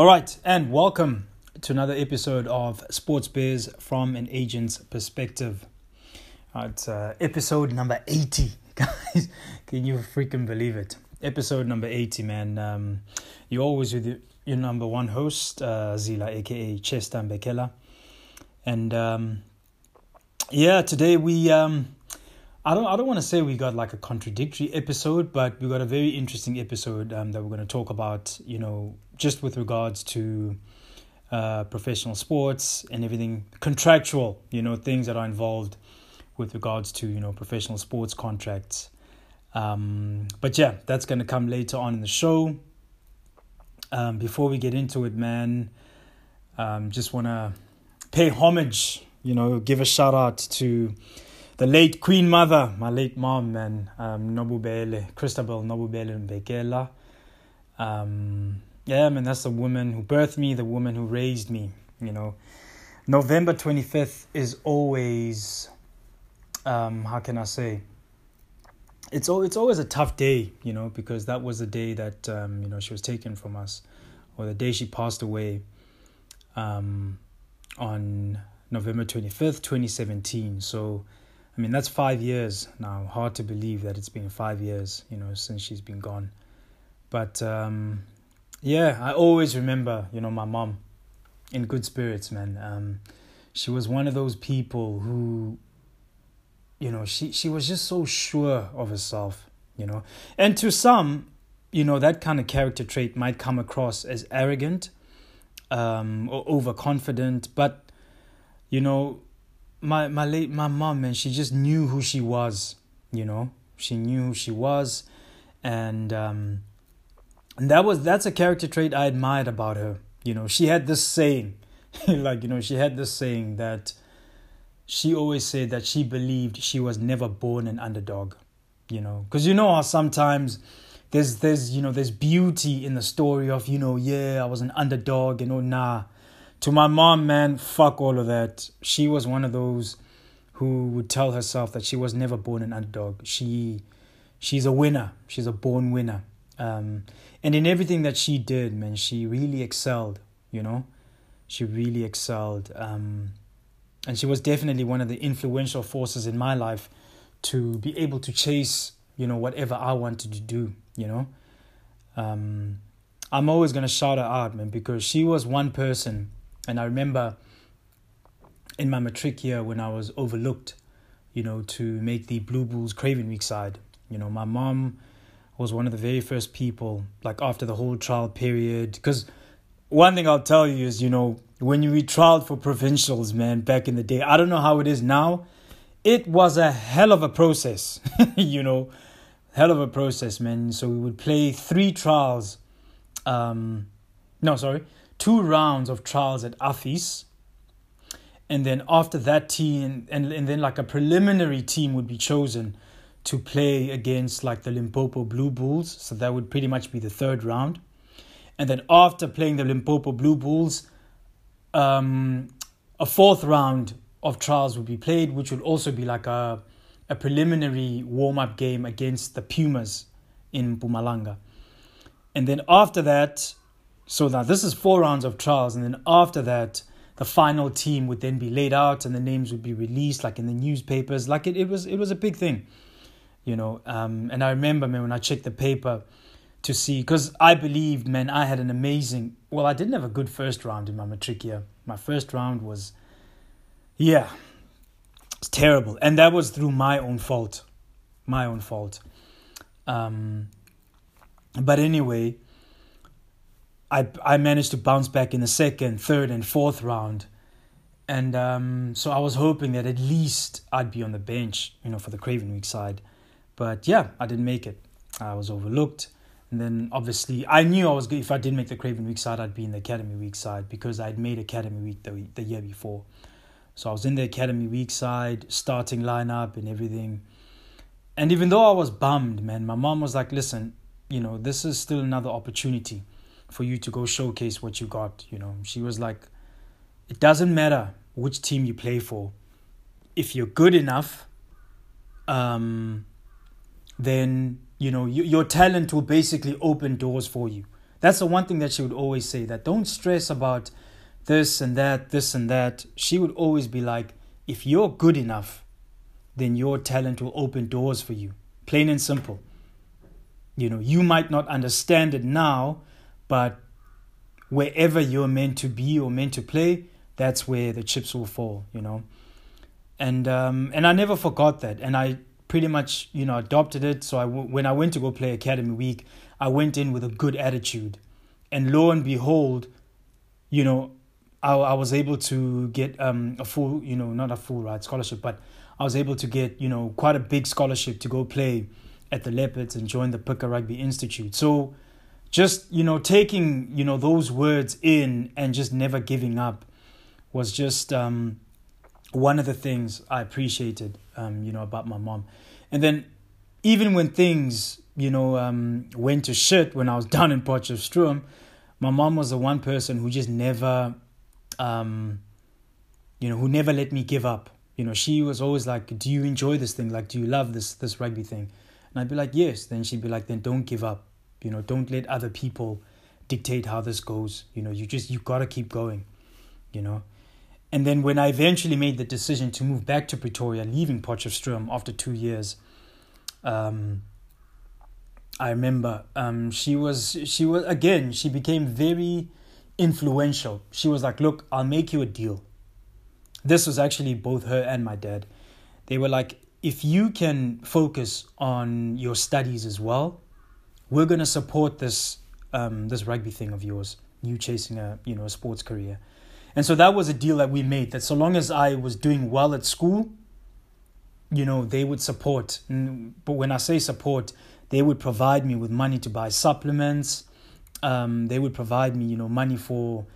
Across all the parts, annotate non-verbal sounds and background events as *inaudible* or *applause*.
All right, and welcome to another episode of Sports Biz from an agent's perspective. It's uh, episode number 80, *laughs* guys. Can you freaking believe it? Episode number 80, man. Um, you're always with your, your number one host, uh, Zila, aka Chester Mbekela. And um, yeah, today we. Um, I don't I don't want to say we got like a contradictory episode, but we got a very interesting episode um, that we're going to talk about. You know, just with regards to uh, professional sports and everything contractual. You know, things that are involved with regards to you know professional sports contracts. Um, but yeah, that's going to come later on in the show. Um, before we get into it, man, um, just want to pay homage. You know, give a shout out to the late Queen Mother, my late mom, man, um, Nobubele, Christabel Nobubele Mbekela. Um, yeah, man, that's the woman who birthed me, the woman who raised me, you know. November 25th is always, um, how can I say, it's, all, it's always a tough day, you know, because that was the day that, um, you know, she was taken from us, or the day she passed away um, on November 25th, 2017. So, I mean, that's five years now. Hard to believe that it's been five years, you know, since she's been gone. But um, yeah, I always remember, you know, my mom in good spirits, man. Um, she was one of those people who, you know, she, she was just so sure of herself, you know. And to some, you know, that kind of character trait might come across as arrogant um, or overconfident. But, you know, my my late my mom man she just knew who she was you know she knew who she was and um and that was that's a character trait i admired about her you know she had this saying *laughs* like you know she had this saying that she always said that she believed she was never born an underdog you know because you know how sometimes there's there's you know there's beauty in the story of you know yeah i was an underdog you know nah to my mom, man, fuck all of that. She was one of those who would tell herself that she was never born an underdog. She she's a winner. She's a born winner. Um, and in everything that she did, man, she really excelled, you know? She really excelled. Um, and she was definitely one of the influential forces in my life to be able to chase, you know, whatever I wanted to do, you know? Um, I'm always going to shout her out, man, because she was one person and I remember in my matric year when I was overlooked, you know, to make the Blue Bulls Craven Week side. You know, my mom was one of the very first people, like after the whole trial period. Because one thing I'll tell you is, you know, when you trialed for provincials, man, back in the day, I don't know how it is now. It was a hell of a process, *laughs* you know, hell of a process, man. So we would play three trials. Um, no, sorry, two rounds of trials at Affies. And then after that team, and, and then like a preliminary team would be chosen to play against like the Limpopo Blue Bulls. So that would pretty much be the third round. And then after playing the Limpopo Blue Bulls, um, a fourth round of trials would be played, which would also be like a, a preliminary warm up game against the Pumas in Mpumalanga. And then after that, so now this is four rounds of trials, and then after that, the final team would then be laid out, and the names would be released, like in the newspapers. Like it, it was, it was a big thing, you know. Um, and I remember, man, when I checked the paper to see, because I believed, man, I had an amazing. Well, I didn't have a good first round in my matric year. My first round was, yeah, it's terrible, and that was through my own fault, my own fault. Um, but anyway I I managed to bounce back in the second, third, and fourth round, and um, so I was hoping that at least I'd be on the bench, you know, for the Craven Week side, but yeah, I didn't make it. I was overlooked, and then obviously I knew I was good. If I didn't make the Craven Week side, I'd be in the Academy Week side because I'd made Academy Week the the year before, so I was in the Academy Week side, starting lineup and everything. And even though I was bummed, man, my mom was like, "Listen, you know, this is still another opportunity." for you to go showcase what you got. You know, she was like, it doesn't matter which team you play for. If you're good enough, um, then you know you, your talent will basically open doors for you. That's the one thing that she would always say that don't stress about this and that, this and that. She would always be like, if you're good enough, then your talent will open doors for you. Plain and simple. You know, you might not understand it now, but wherever you're meant to be or meant to play, that's where the chips will fall, you know. And um, and I never forgot that, and I pretty much you know adopted it. So I when I went to go play academy week, I went in with a good attitude, and lo and behold, you know, I, I was able to get um, a full you know not a full ride scholarship, but I was able to get you know quite a big scholarship to go play at the Leopards and join the Picker Rugby Institute. So just you know taking you know those words in and just never giving up was just um, one of the things I appreciated, um, you know, about my mom. And then even when things, you know, um, went to shit when I was *laughs* down in Potchefstroom, my mom was the one person who just never, um, you know, who never let me give up. You know, she was always like, "Do you enjoy this thing? Like, do you love this this rugby thing?" And I'd be like, "Yes." Then she'd be like, "Then don't give up. You know, don't let other people dictate how this goes. You know, you just you gotta keep going. You know." And then when I eventually made the decision to move back to Pretoria, leaving Potchefstroom after two years, um, I remember um, she was she was again she became very influential. She was like, "Look, I'll make you a deal." This was actually both her and my dad. They were like, "If you can focus on your studies as well, we're gonna support this um, this rugby thing of yours. You chasing a you know a sports career." And so that was a deal that we made that so long as I was doing well at school, you know, they would support. But when I say support, they would provide me with money to buy supplements. Um, they would provide me, you know, money for,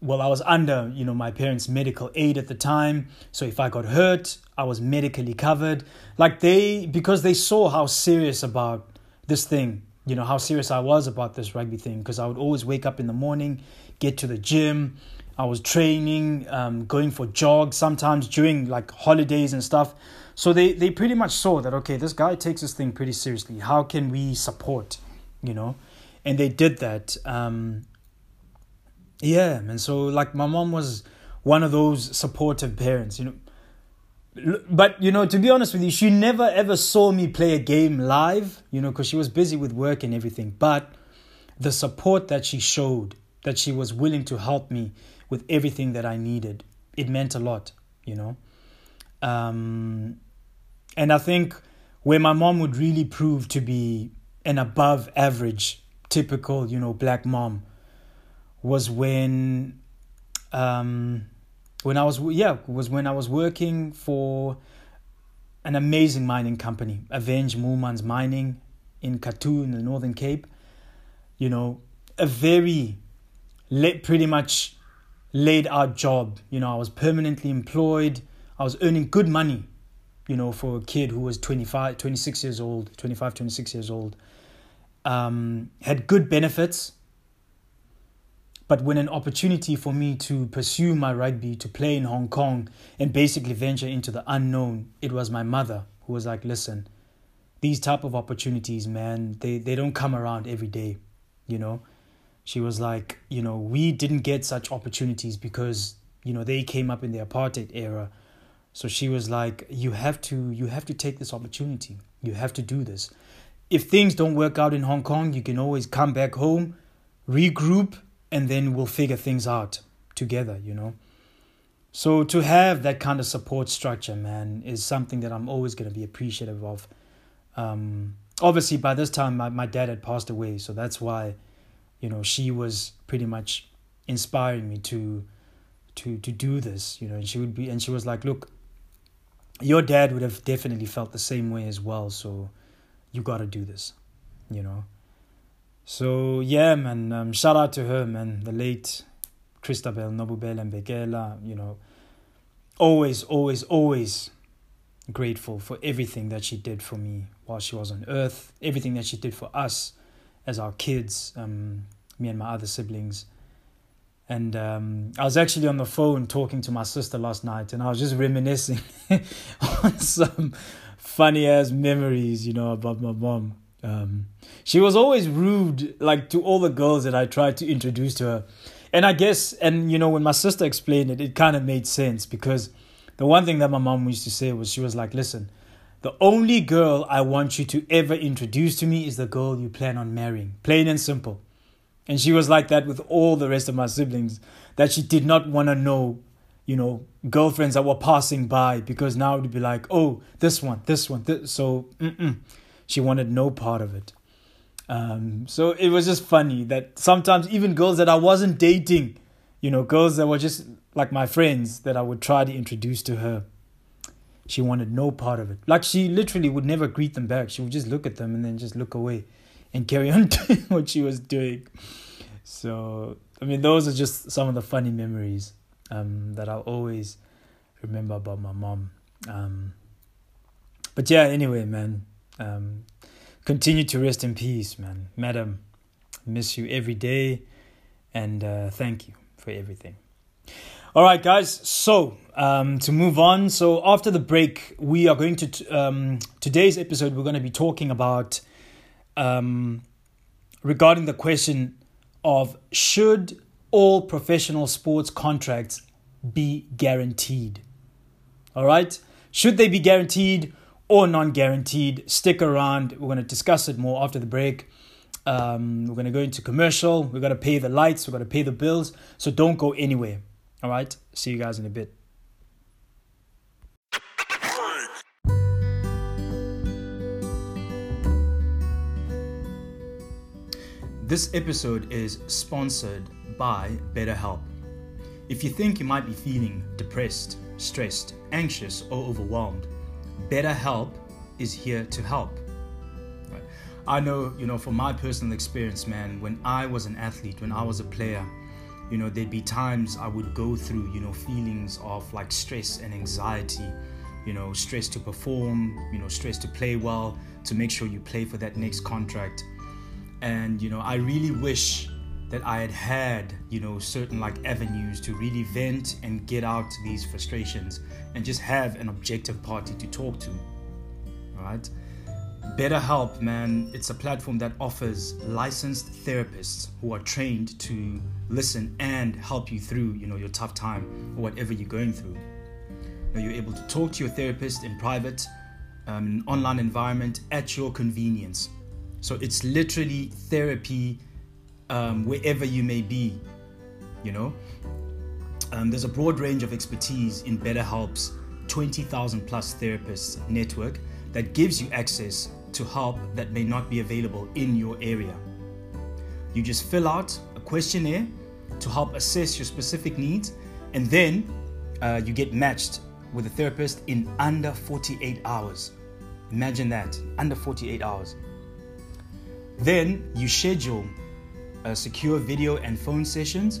well, I was under, you know, my parents' medical aid at the time. So if I got hurt, I was medically covered. Like they, because they saw how serious about this thing, you know, how serious I was about this rugby thing. Because I would always wake up in the morning, get to the gym, I was training, um, going for jogs sometimes during like holidays and stuff. So they, they pretty much saw that, okay, this guy takes this thing pretty seriously. How can we support, you know? And they did that. Um, yeah, and so like my mom was one of those supportive parents, you know. But, you know, to be honest with you, she never ever saw me play a game live, you know, because she was busy with work and everything. But the support that she showed, that she was willing to help me with everything that I needed. It meant a lot, you know. Um, and I think where my mom would really prove to be an above average, typical, you know, black mom was when um, when I was yeah was when I was working for an amazing mining company, Aveng Moolmans Mining in Kathu in the Northern Cape. You know, a very pretty much laid out job. You know, I was permanently employed. I was earning good money, you know, for a kid who was 25, 26 years old, 25, 26 years old. Um, had good benefits. But when an opportunity for me to pursue my rugby, to play in Hong Kong, and basically venture into the unknown, it was my mother who was like, listen, these type of opportunities, man, they, they don't come around every day, you know? She was like, you know, we didn't get such opportunities because, you know, they came up in the apartheid era. So she was like, you have to you have to take this opportunity. You have to do this. If things don't work out in Hong Kong, you can always come back home, regroup, and then we'll figure things out together, you know. So to have that kind of support structure, man, is something that I'm always going to be appreciative of. Um, obviously, by this time, my, my dad had passed away, so that's why you know she was pretty much inspiring me to to to do this you know and she would be and she was like look your dad would have definitely felt the same way as well so you got to do this you know. So yeah man um, shout out to her man the late Christabel Nobubele Mbekela you know. Always always always grateful for everything that she did for me while she was on earth everything that she did for us as our kids, um, me and my other siblings. And um, I was actually on the phone talking to my sister last night, and I was just reminiscing *laughs* on some funny ass memories, you know, about my mom. Um, she was always rude, like to all the girls that I tried to introduce to her. And I guess, and you know, when my sister explained it, it kind of made sense because the one thing that my mom used to say was she was like, listen, the only girl I want you to ever introduce to me is the girl you plan on marrying. Plain and simple. And she was like that with all the rest of my siblings, that she did not want to know, you know, girlfriends that were passing by because now it would be like, oh, this one, this one. This. So mm-mm. she wanted no part of it. Um, so it was just funny that sometimes even girls that I wasn't dating, you know, girls that were just like my friends that I would try to introduce to her, she wanted no part of it. Like she literally would never greet them back. She would just look at them and then just look away and carry on *laughs* doing what she was doing. So, I mean, those are just some of the funny memories um, that I'll always remember about my mom. Um, but yeah, anyway, man, um, continue to rest in peace, man. Madam, miss you every day, and uh, thank you for everything. All right, guys. So um, to move on, so after the break, we are going to um, today's episode. We're going to be talking about um, regarding the question of should all professional sports contracts be guaranteed? All right, should they be guaranteed or non-guaranteed? Stick around. We're going to discuss it more after the break. Um, we're going to go into commercial. We're going to pay the lights. We're going to pay the bills. So don't go anywhere. All right. See you guys in a bit. This episode is sponsored by BetterHelp. If you think you might be feeling depressed, stressed, anxious, or overwhelmed, BetterHelp is here to help. I know, you know, from my personal experience, man, when I was an athlete, when I was a player, you know, there'd be times I would go through, you know, feelings of like stress and anxiety, you know, stress to perform, you know, stress to play well, to make sure you play for that next contract. And you know i really wish that i had had you know certain like avenues to really vent and get out these frustrations and just have an objective party to talk to all right? BetterHelp, man, it's a platform that offers licensed therapists who are trained to listen and help you through, you know, your tough time or whatever you're going through. Now, you're able to talk to your therapist in private, um, in an online environment at your convenience. So it's literally therapy um, wherever you may be, you know. Um, there's a broad range of expertise in BetterHelp's 20,000 plus therapists network that gives you access to help that may not be available in your area. You just fill out a questionnaire to help assess your specific needs, and then uh, you get matched with a therapist in under 48 hours. Imagine that, under 48 hours. Then you schedule a secure video and phone sessions,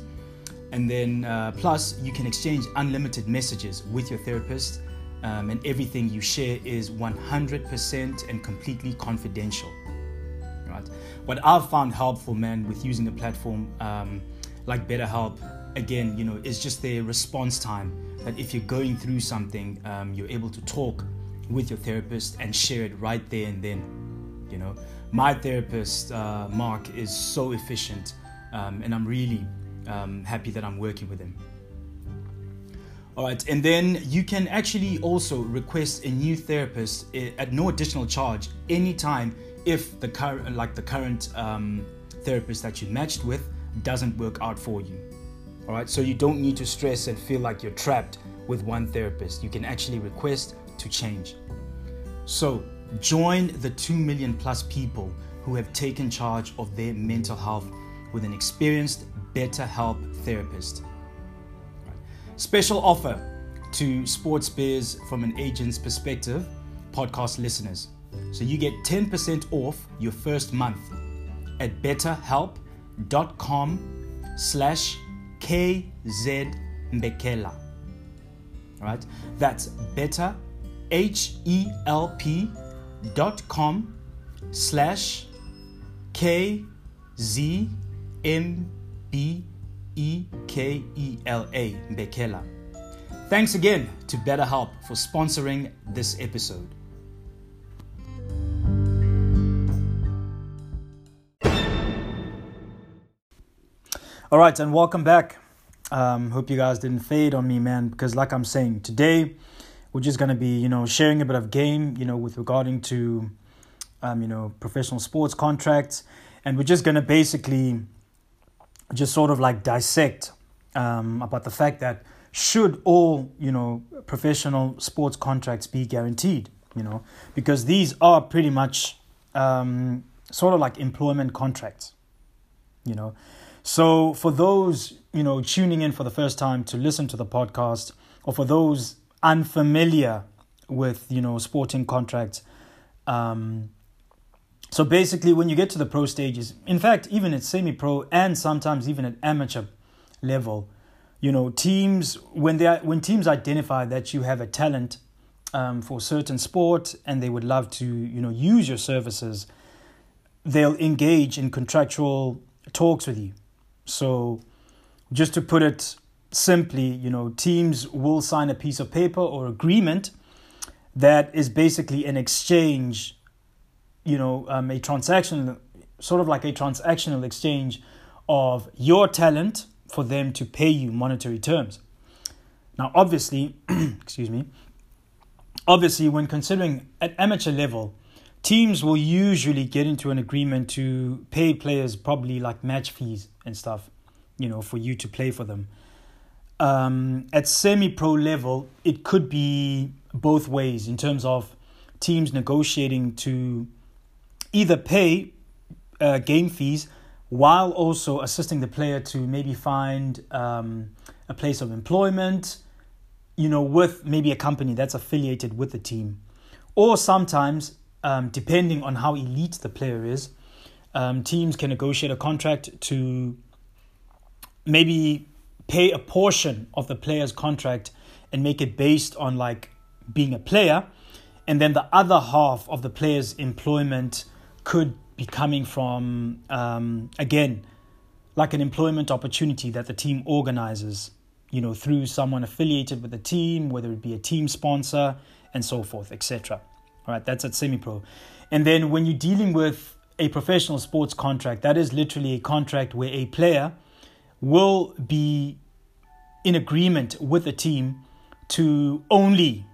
and then uh, plus you can exchange unlimited messages with your therapist, um, and everything you share is 100% and completely confidential. Right? What I've found helpful, man, with using the platform um, like BetterHelp, again, you know, is just their response time. That if you're going through something, um, you're able to talk with your therapist and share it right there and then. You know, my therapist, uh, Mark, is so efficient, um, and I'm really um, happy that I'm working with him. All right, and then you can actually also request a new therapist eh, at no additional charge anytime if the current, like the current um, therapist that you matched with, doesn't work out for you. All right, so you don't need to stress and feel like you're trapped with one therapist. You can actually request to change. So Join the 2 million plus people who have taken charge of their mental health with an experienced BetterHelp therapist. Special offer to Sports Biz from an agent's perspective, podcast listeners. So you get 10% off your first month at betterhelp.com slash kzmbekela. Right, that's better, H E L P dot com slash K Z M B E K E L A Bekela. Thanks again to BetterHelp for sponsoring this episode. All right, and welcome back. Um, hope you guys didn't fade on me, man, because like I'm saying, today we're just gonna be, you know, sharing a bit of game, you know, with regarding to, um, you know, professional sports contracts, and we're just gonna basically just sort of like dissect um, about the fact that should all, you know, professional sports contracts be guaranteed, you know, because these are pretty much um, sort of like employment contracts, you know so for those, you know, tuning in for the first time to listen to the podcast, or for those unfamiliar with, you know, sporting contracts, um, so basically when you get to the pro stages, in fact, even at semi-pro and sometimes even at amateur level, you know, teams when they are, when teams identify that you have a talent um, for a certain sport and they would love to, you know, use your services, they'll engage in contractual talks with you so, just to put it simply, you know, teams will sign a piece of paper or agreement that is basically an exchange, you know, um, a transaction, sort of like a transactional exchange of your talent for them to pay you monetary terms. Now, obviously, *clears throat* excuse me, obviously, when considering at amateur level, teams will usually get into an agreement to pay players probably like match fees and stuff, you know, for you to play for them. Um, at semi pro level, it could be both ways in terms of teams negotiating to either pay uh, game fees while also assisting the player to maybe find um, a place of employment, you know, with maybe a company that's affiliated with the team. Or sometimes um, depending on how elite the player is, um, teams can negotiate a contract to maybe pay a portion of the player's contract and make it based on like being a player. And then the other half of the player's employment could be coming from, um, again, like an employment opportunity that the team organizes, you know, through someone affiliated with the team, whether it be a team sponsor and so forth, etc. All right, that's at semi pro. And then when you're dealing with a professional sports contract, that is literally a contract where a player will be in agreement with the team to only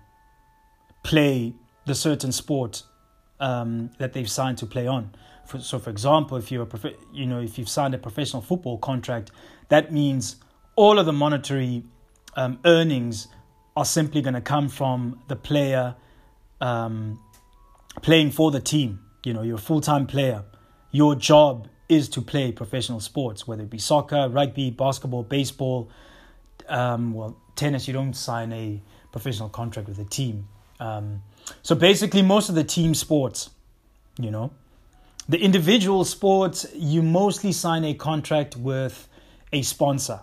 play the certain sport um, that they've signed to play on. For, so, for example, if you're a prof- you know if you've signed a professional football contract, that means all of the monetary um, earnings are simply going to come from the player um, playing for the team. You know, you're a full time player. Your job is to play professional sports, whether it be soccer, rugby, basketball, baseball. Um, well, tennis, you don't sign a professional contract with a team. Um, so basically, most of the team sports, you know, the individual sports, you mostly sign a contract with a sponsor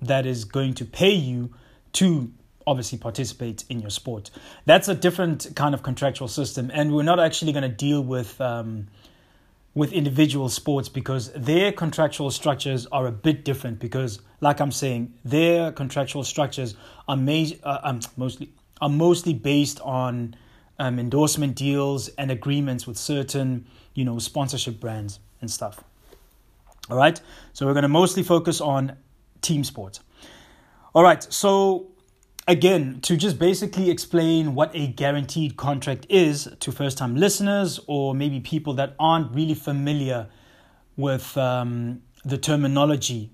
that is going to pay you to obviously participate in your sport. That's a different kind of contractual system, and we're not actually going to deal with um, with individual sports because their contractual structures are a bit different. Because, like I'm saying, their contractual structures are ma- uh, um, mostly are mostly based on um, endorsement deals and agreements with certain you know sponsorship brands and stuff. All right, so we're going to mostly focus on team sports. All right, so again, to just basically explain what a guaranteed contract is to first time listeners or maybe people that aren't really familiar with um, the terminology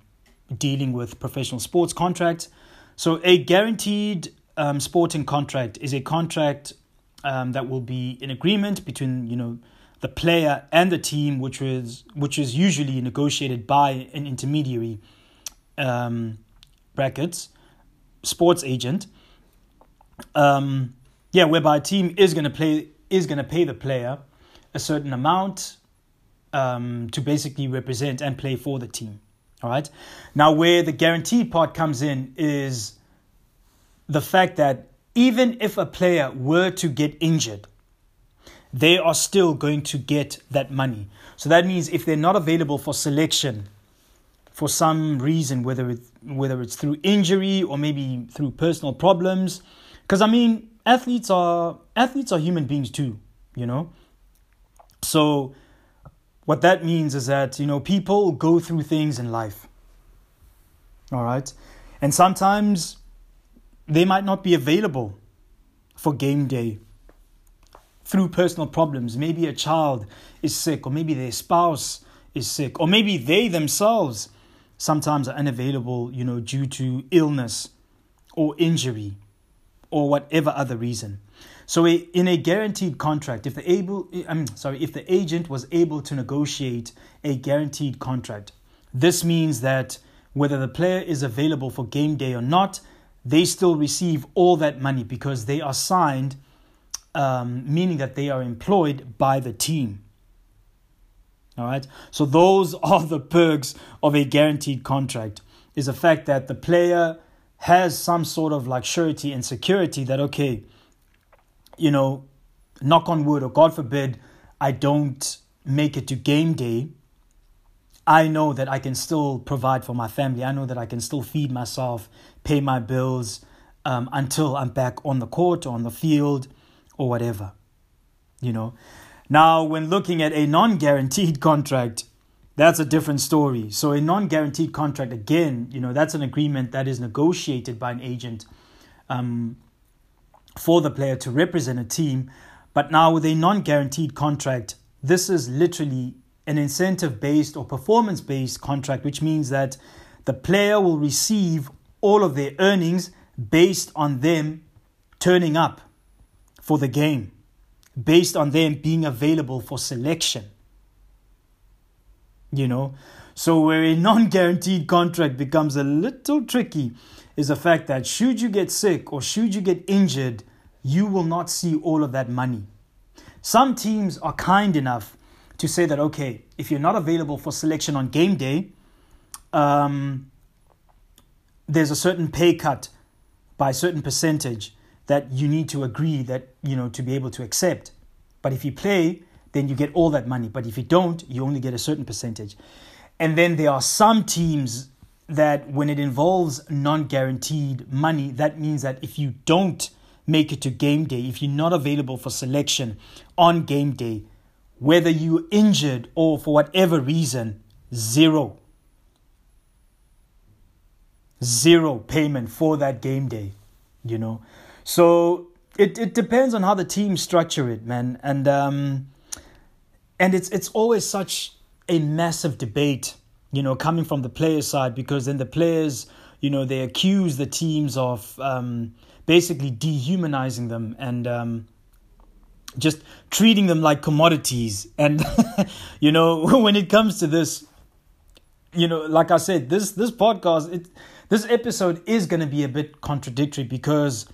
dealing with professional sports contracts. So, a guaranteed um, sporting contract is a contract um, that will be in agreement between you know the player and the team, which was which is usually negotiated by an intermediary um, brackets sports agent. Um, yeah, whereby a team is to play is to pay the player a certain amount um, to basically represent and play for the team. All right. Now, where the guaranteed part comes in is the fact that even if a player were to get injured, they are still going to get that money. So that means if they're not available for selection for some reason, whether it, whether it's through injury or maybe through personal problems. Because I mean, athletes are athletes are human beings too, you know. So what that means is that you know people go through things in life, All right. And sometimes they might not be available for game day through personal problems. Maybe a child is sick, or maybe their spouse is sick, or maybe they themselves sometimes are unavailable, you know, due to illness or injury or whatever other reason. So, in a guaranteed contract, if the able, I'm sorry, if the agent was able to negotiate a guaranteed contract, this means that whether the player is available for game day or not, they still receive all that money because they are signed, um, meaning that they are employed by the team. All right. So those *laughs* are the perks of a guaranteed contract. Is the fact that the player has some sort of like surety and security that okay, you know, knock on wood or God forbid, I don't make it to game day. I know that I can still provide for my family. I know that I can still feed myself, pay my bills um, until I'm back on the court or on the field or whatever. You know, now, when looking at a non guaranteed contract, that's a different story. So, a non guaranteed contract, again, you know, that's an agreement that is negotiated by an agent um, for the player to represent a team. But now, with a non guaranteed contract, this is literally an incentive based or performance based contract, which means that the player will receive all of their earnings based on them turning up for the game based on them being available for selection. You know, so where a non guaranteed contract becomes a little tricky is the fact that should you get sick or should you get injured, you will not see all of that money. Some teams are kind enough to say that, okay, if you're not available for selection on game day, um, there's a certain pay cut by a certain percentage that you need to agree that, you know, to be able to accept. But if you play, then you get all that money. But if you don't, you only get a certain percentage. And then there are some teams that when it involves non guaranteed money, that means that if you don't make it to game day, if you're not available for selection on game day, whether you're injured or for whatever reason, zero. Zero payment for that game day, you know. So it, it depends on how the team structure it, man. And um, and it's it's always such a massive debate, you know, coming from the players' side because then the players, you know, they accuse the teams of um, basically dehumanizing them and um, just treating them like commodities. And *laughs* you know, *laughs* when it comes to this, you know, like I said, this this podcast, it this episode is going to be a bit contradictory because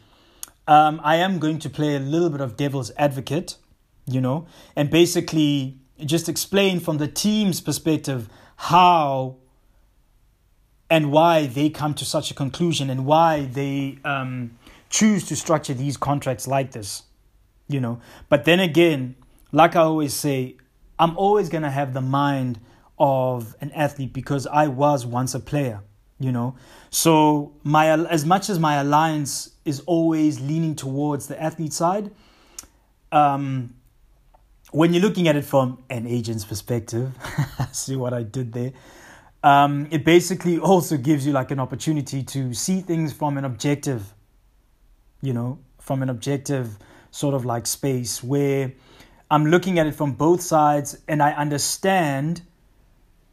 um, I am going to play a little bit of devil's advocate, you know, and basically just explain from the team's perspective how and why they come to such a conclusion and why they um, choose to structure these contracts like this, you know. But then again, like I always say, I'm always going to have the mind of an athlete because I was once a player you know so my as much as my alliance is always leaning towards the athlete side um when you're looking at it from an agent's perspective *laughs* see what i did there um it basically also gives you like an opportunity to see things from an objective you know from an objective sort of like space where i'm looking at it from both sides and i understand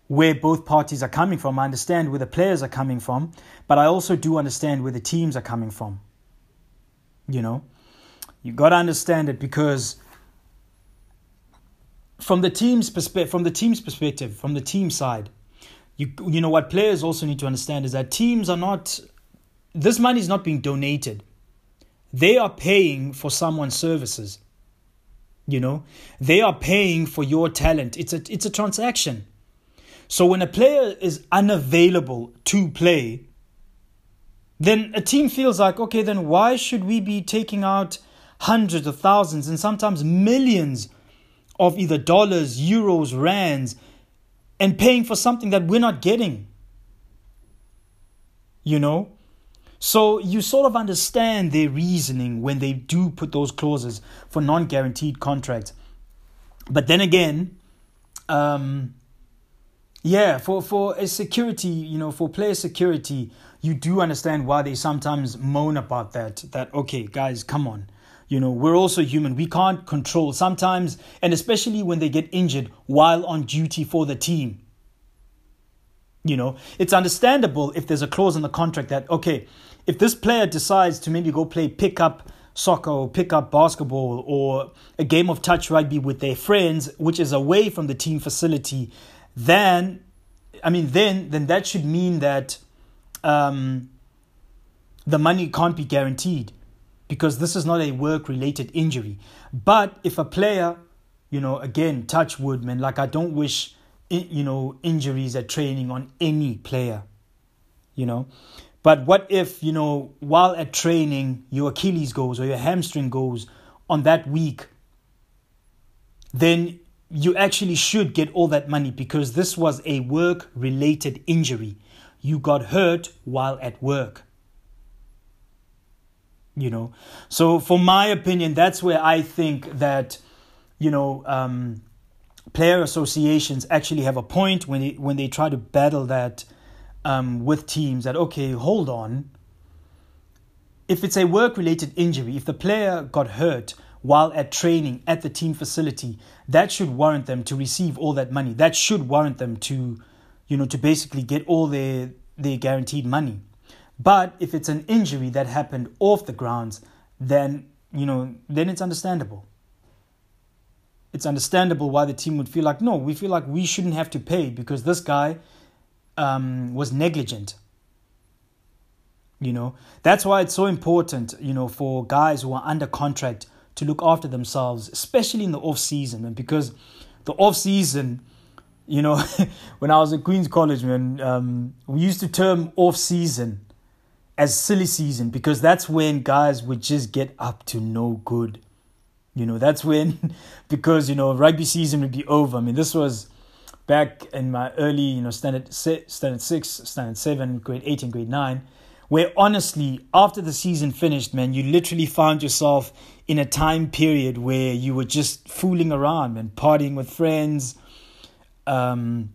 where both parties are coming from. I understand where the players are coming from, but I also do understand where the teams are coming from. You know, you got to understand it because from the team's perspective, from the team's perspective, from the team side, you you know what players also need to understand is that teams are not. This money is not being donated. They are paying for someone's services. You know, they are paying for your talent. It's a it's a transaction so when a player is unavailable to play, then a team feels like, okay, then why should we be taking out hundreds of thousands and sometimes millions of either dollars, euros, rands, and paying for something that we're not getting? You know? So you sort of understand their reasoning when they do put those clauses for non guaranteed contracts. But then again, um, Yeah, for for a security, you know, for player security, you do understand why they sometimes moan about that. That okay, guys, come on. You know, we're also human. We can't control sometimes, and especially when they get injured while on duty for the team. You know, it's understandable if there's a clause in the contract that, okay, if this player decides to maybe go play pickup soccer or pickup basketball or a game of touch rugby with their friends, which is away from the team facility, then, I mean, then, then that should mean that um, the money can't be guaranteed because this is not a work related injury. But if a player, you know, again, touch wood, man, like I don't wish you know, injuries at training on any player, you know. But what if, you know, while at training, your Achilles goes or your hamstring goes on that week? Then you actually should get all that money because this was a work related injury. You got hurt while at work. You know, so for my opinion, that's where I think that, you know, um, player associations actually have a point when they when they try to battle that um, with teams that okay hold on. If it's a work related injury if the player got hurt while at training at the team facility that should warrant them to receive all that money. That should warrant them to you know to basically get all their their guaranteed money but if it's an injury that happened off the grounds then you know then it's understandable it's understandable why the team would feel like, no, we feel like we shouldn't have to pay because this guy um, was negligent. You know, that's why it's so important, you know, for guys who are under contract to look after themselves, especially in the off season. And because the off season, you know, *laughs* when I was at Queen's College, man, um, we used to term off season as silly season because that's when guys would just get up to no good. You know, that's when, *laughs* because, you know, rugby season would be over. I mean, this was back in my early, you know, standard, standard six, standard seven, grade eight, and grade nine, where honestly, after the season finished, man, you literally found yourself in a time period where you were just fooling around and partying with friends, um,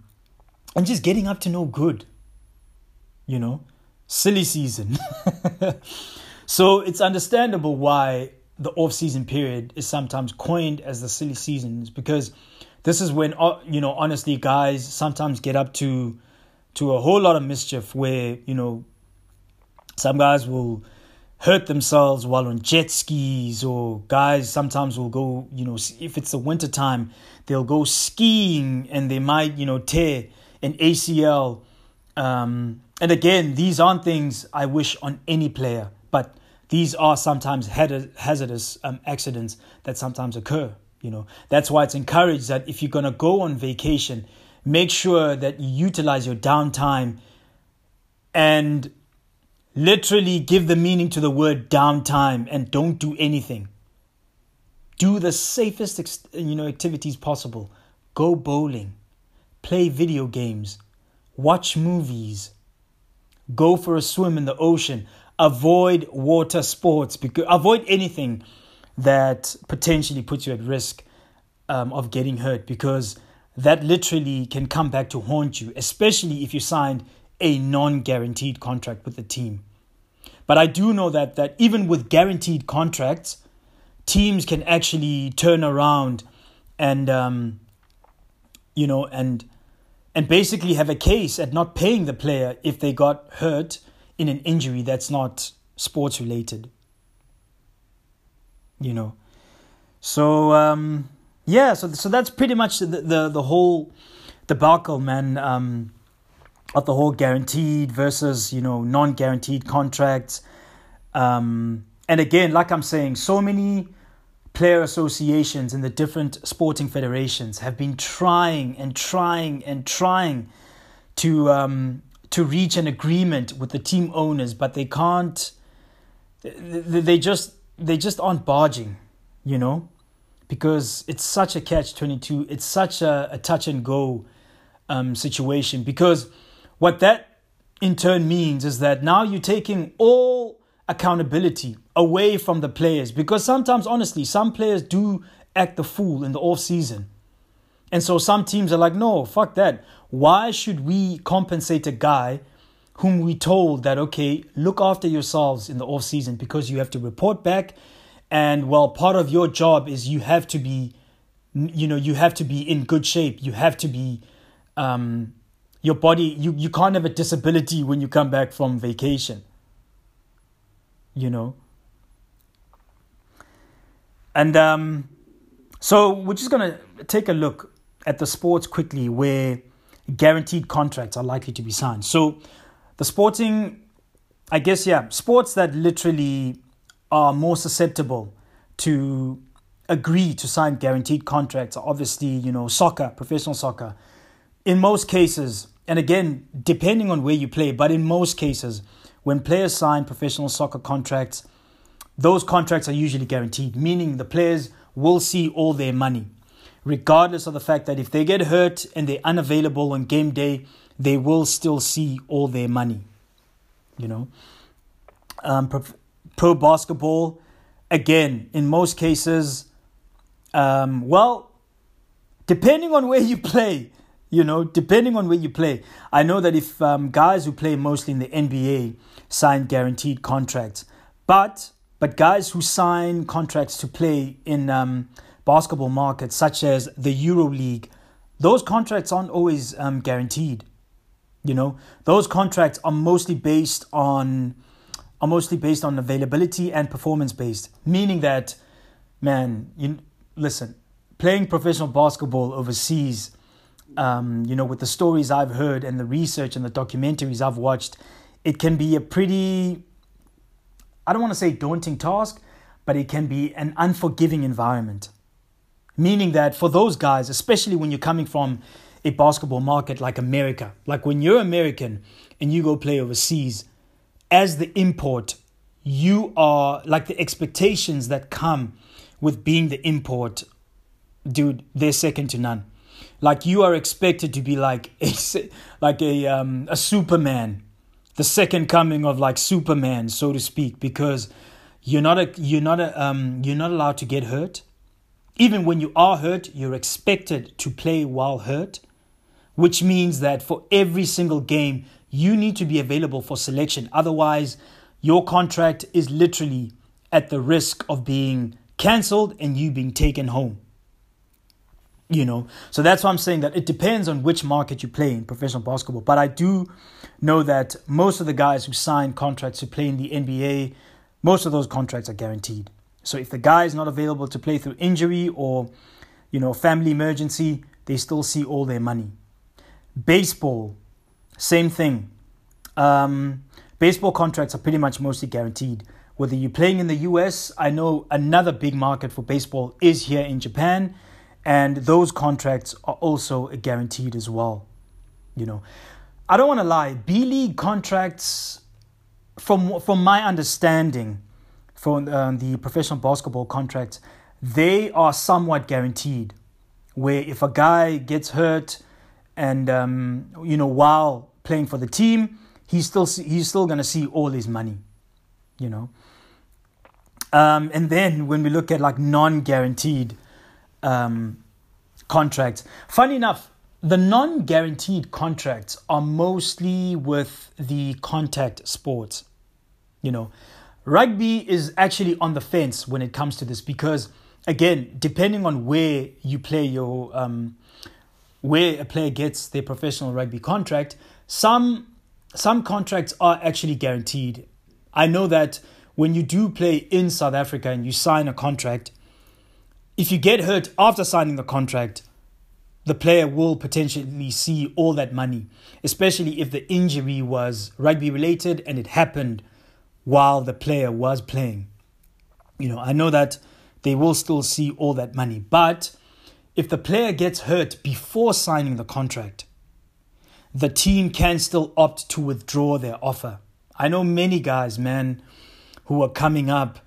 and just getting up to no good. You know, silly season. *laughs* so it's understandable why the off season period is sometimes coined as the silly seasons because this is when uh, you know honestly guys sometimes get up to to a whole lot of mischief where you know some guys will hurt themselves while on jet skis or guys sometimes will go you know if it's the winter time they'll go skiing and they might you know tear an ACL um, and again these aren't things I wish on any player but these are sometimes hazardous um, accidents that sometimes occur. You know, that's why it's encouraged that if you're gonna go on vacation, make sure that you utilize your downtime and literally give the meaning to the word downtime and don't do anything. Do the safest you know activities possible. Go bowling, play video games, watch movies, go for a swim in the ocean avoid water sports because avoid anything that potentially puts you at risk um, of getting hurt because that literally can come back to haunt you, especially if you signed a non-guaranteed contract with the team. But I do know that that even with guaranteed contracts, teams can actually turn around and um, you know and and basically have a case at not paying the player if they got hurt in an injury that's not sports related. You know, so um, yeah, so so that's pretty much the the, the whole debacle, man. Um, of the whole guaranteed versus you know non-guaranteed contracts. Um, and again, like I'm saying, so many player associations in the different sporting federations have been trying and trying and trying to um, to reach an agreement with the team owners, but they can't. They just they just aren't barging, you know, because it's such a catch twenty two. It's such a, a touch and go um, situation. Because what that in turn means is that now you're taking all accountability away from the players. Because sometimes, honestly, some players do act the fool in the off season And so some teams are like, no, fuck that. Why should we compensate a guy whom we told that, okay, look after yourselves in the off season because you have to report back. And well, part of your job is you have to be, you know, you have to be in good shape. You have to be, um, your body, you, you can't have a disability when you come back from vacation. You know? And um, so we're just going to take a look at the sports quickly where guaranteed contracts are likely to be signed. So the sporting, I guess, yeah, sports that literally are more susceptible to agree to sign guaranteed contracts obviously, you know, soccer, professional soccer. In most cases, and again, depending on where you play, but in most cases, when players sign professional soccer contracts, those contracts are usually guaranteed, meaning the players will see all their money, regardless of the fact that if they get hurt and they're unavailable on game day, they will still see all their money. You know, um, pro, pro basketball, again, in most cases, um, well, depending on where you *laughs* play, you know, depending on where you play. I know that if um, guys who play mostly in the NBA sign guaranteed contracts, but but guys who sign contracts to play in um, basketball markets such as the Euro League, those contracts aren't always um, guaranteed. You know, those contracts are mostly based on are mostly based on availability and performance based, meaning that, man, you listen, playing professional basketball overseas, um, you know, with the stories I've heard and the research and the documentaries I've watched, it can be a pretty, I don't want to say daunting task, but it can be an unforgiving environment. Meaning that for those guys, especially when you're coming from a basketball market like America. Like when you're American and you go play overseas, as the import, you are like the expectations that come with being the import, dude, they're second to none. Like you are expected to be like a like a um, a Superman, the second coming of like Superman, so to speak, because you're not a you're not a um, you're not allowed to get hurt. Even when you are hurt, you're expected to play while hurt which means that for every single game, you need to be available for selection. Otherwise, your contract is literally at the risk of being cancelled and you being taken home. You know, so that's why I'm saying that it depends on which market you play in professional basketball. But I do know that most of the guys who sign contracts to play in the NBA, most of those contracts are guaranteed. So if the guy is not available to play through injury or, you know, family emergency, they still see all their money. Baseball, same thing. Um, baseball contracts are pretty much mostly guaranteed. Whether you're playing in the US, I know another big market for baseball is here in Japan, and those contracts are also guaranteed as well. You know, I don't want to lie. B League contracts, from from my understanding, from uh, the professional basketball contracts, they are somewhat guaranteed. Where if a guy gets hurt and um, you know while playing for the team, he's still he's still gonna see all his money, you know. Um, and then when we look at like non-guaranteed um, contracts, funny enough, the non-guaranteed contracts are mostly with the contact sports. You know, rugby is actually on the fence when it comes to this because again, depending on where you play your um, where a player gets their professional rugby contract, some some contracts are actually guaranteed. I know that when you do play in South Africa and you sign a contract, if you get hurt after signing the contract, the player will potentially see all that money, especially if the injury was rugby related and it happened while the player was playing. You know, I know that they will still see all that money, but if the player gets hurt before signing the contract, the team can still opt to withdraw their offer. I know many guys, man, who are coming up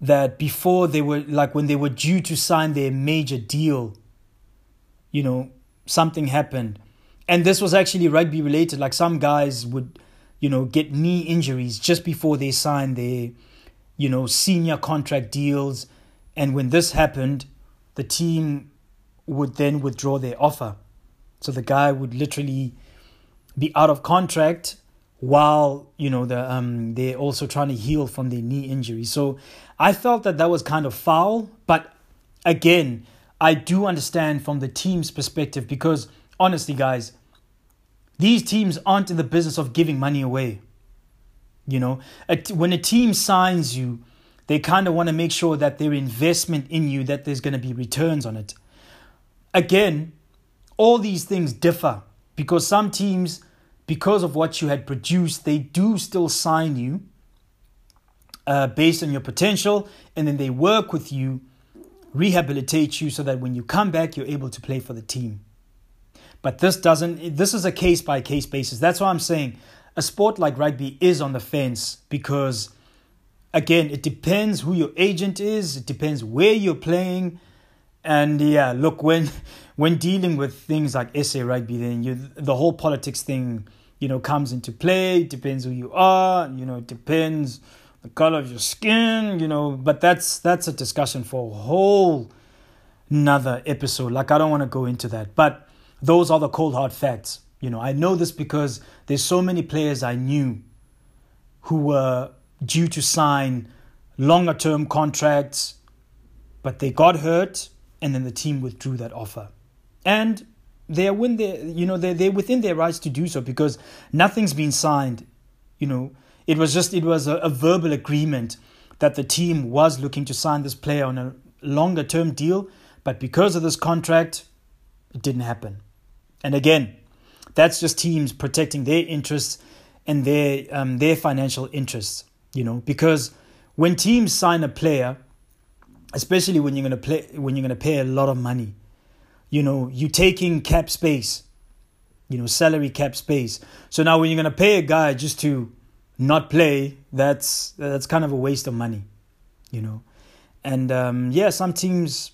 that before they were like when they were due to sign their major deal, you know, something happened. And this was actually rugby related. Like some guys would, you know, get knee injuries just before they sign their, you know, senior contract deals. And when this happened, the team would then withdraw their offer. So the guy would literally be out of contract while you know the um they're also trying to heal from their knee injury. So I felt that that was kind of foul, but again, I do understand from the team's perspective because honestly, guys, these teams aren't in the business of giving money away. You know, when a team signs you, they kind of want to make sure that their investment in you that there's going to be returns on it. Again, all these things differ because some teams because of what you had produced, they do still sign you uh, based on your potential, and then they work with you, rehabilitate you so that when you come back, you're able to play for the team. But this doesn't, this is a case by case basis. That's why I'm saying a sport like rugby is on the fence because, again, it depends who your agent is, it depends where you're playing. And yeah, look, when *laughs* when dealing with things like SA rugby, then you the whole politics thing you know, comes into play. It depends who you are. You know, it depends the color of your skin. You know, but that's that's a discussion for a whole another episode. Like I don't want to go into that, but those are the cold hard facts. You know, I know this because there's so many players I knew who were due to sign longer term contracts, but they got hurt and then the team withdrew that offer. And they're when they you know they're, they're within their rights to do so because nothing's been signed you know. It was just it was a, a verbal agreement that the team was looking to sign this player on a longer term deal but because of this contract it didn't happen. And again that's just teams protecting their interests and their um, their financial interests you know because when teams sign a player especially when you're going to play when you're going to pay a lot of money you know, you taking cap space, you know, salary cap space. So now when you're gonna pay a guy just to not play, that's that's kind of a waste of money, you know. And um, yeah, some teams,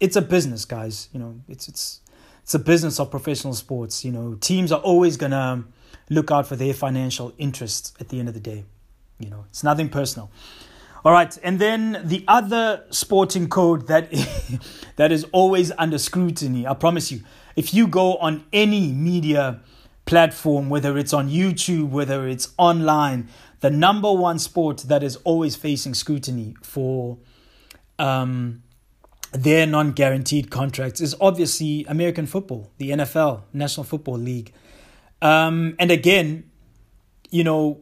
it's a business, guys. You know, it's it's it's a business of professional sports. You know, teams are always gonna look out for their financial interests at the end of the day. You know, it's nothing personal. All right, and then the other sporting code that *laughs* that is always under scrutiny. I promise you, if you go on any media platform, whether it's on YouTube, whether it's online, the number one sport that is always facing scrutiny for um, their non-guaranteed contracts is obviously American football, the NFL, National Football League. Um, and again, you know,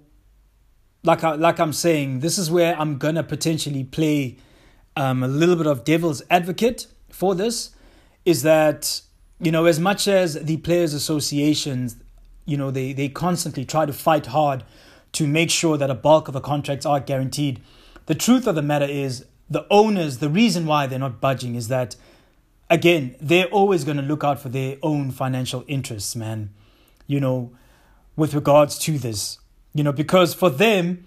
like I, like I'm saying, this is where I'm gonna potentially play um, a little bit of devil's advocate for this. Is that you know as much as the players' associations, you know they they constantly try to fight hard to make sure that a bulk of the contracts are guaranteed. The truth of the matter is the owners. The reason why they're not budging is that again they're always to look out for their own financial interests, man. You know, with regards to this you know, because for them,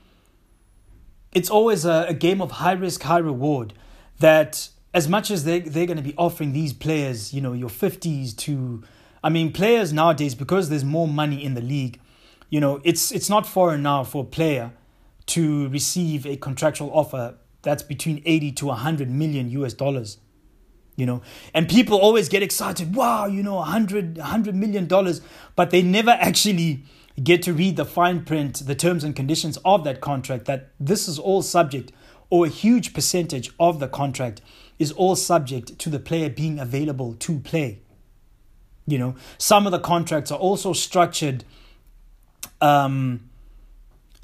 it's always a, a game of high risk, high reward. That as much as they, they're going to be offering these players, you know, your 50s to, I mean, players nowadays, because there's more money in the league, you know, it's, it's not foreign now for a player to receive a contractual offer that's between 80 to 100 million US dollars you know and people always get excited wow you know 100 100 million dollars but they never actually get to read the fine print, the terms and conditions of that contract, that this is all subject, or a huge percentage of the contract is all subject to the player being available to play. You know, some of the contracts are also structured um,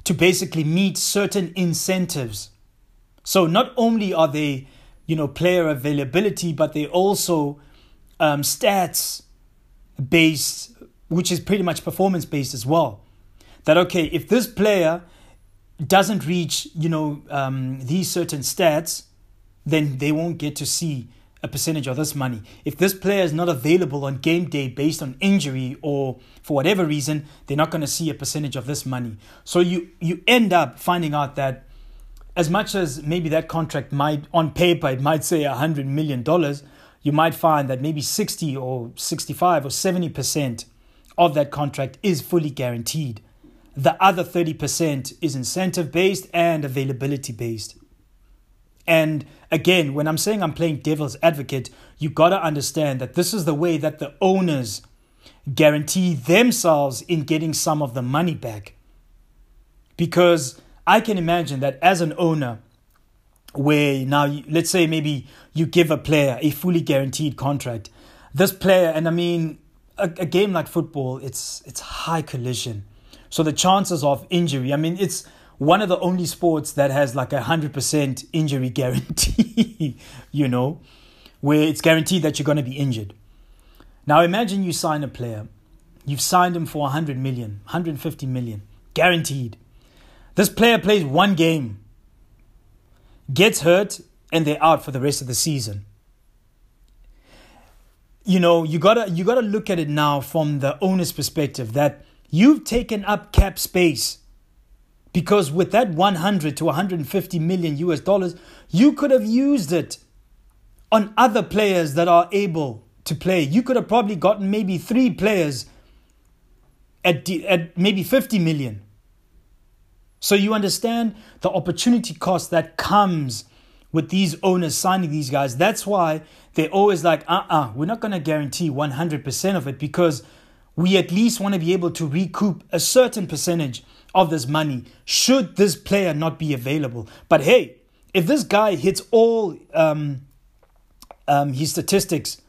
to basically meet certain incentives. So not only are they, you know, player availability, but they also um, stats based which is pretty much performance based as well. That okay, if this player doesn't reach, you know, um, these certain stats, then they won't get to see a percentage of this money. If this player is not available on game day based on injury or for whatever reason, they're not going to see a percentage of this money. So you you end up finding out that as much as maybe that contract might on paper it might say a hundred million dollars, you might find that maybe sixty or sixty five or seventy percent of that contract is fully guaranteed. The other 30% is incentive based and availability based. And again, when I'm saying I'm playing devil's advocate, you got to understand that this is the way that the owners guarantee themselves in getting some of the money back. Because I can imagine that as an owner, where now let's say maybe you give a player a fully guaranteed contract, this player, and I mean a, a game like football, it's it's high collision, so the chances of injury. I mean, it's one of the only sports that has like a hundred percent injury *laughs* guarantee. you know, where it's guaranteed that you're going to be injured. Now imagine you sign a player, you've signed him for 100 million, 150 million, guaranteed. This player plays one game, gets hurt, and they're out for the rest of the season. You know, you gotta you gotta look at it now from the owner's perspective that you've taken up cap space because with that 100 to 150 million US dollars, you could have used it on other players that are able to play. You could have probably gotten maybe three players at, at maybe 50 million. So you understand the opportunity cost that comes with these owners signing these guys. That's why they're always like, uh uh-uh, uh, we are not going to guarantee 100% of it because we at least want to be able to recoup a certain percentage of this money should this player not be available. But hey, if this guy hits all um, um, his statistics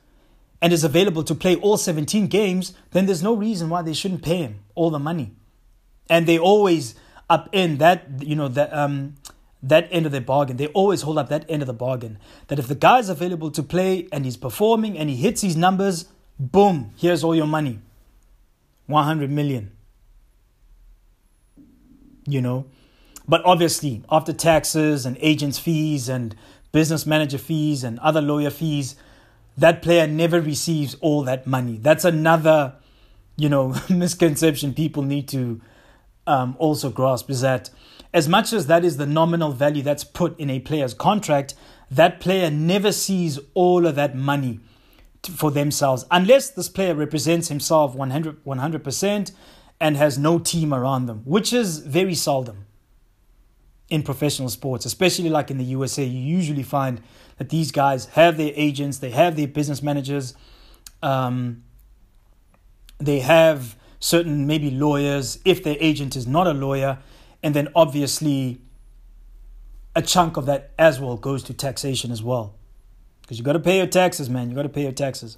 and is available to play all 17 games, then there's no reason why they shouldn't pay him all the money. And they always up in that, you know, that um that end of the bargain. They always hold up that end of the bargain. That if the guy's available to play and he's performing and he hits his numbers, boom, here's all your money. 100 million. You know? But obviously, after taxes and agents' fees and business manager fees and other lawyer fees, that player never receives all that money. That's another, you know, *laughs* misconception people need to um, also grasp is that as much as that is the nominal value that's put in a player's contract, that player never sees all of that money for themselves unless this player represents himself 100, 100% and has no team around them, which is very seldom in professional sports, especially like in the USA. You usually find that these guys have their agents, they have their business managers, um, they have certain maybe lawyers if their agent is not a lawyer, and then obviously a chunk of that as well goes to taxation as well, because you got to pay your taxes, man. You got to pay your taxes.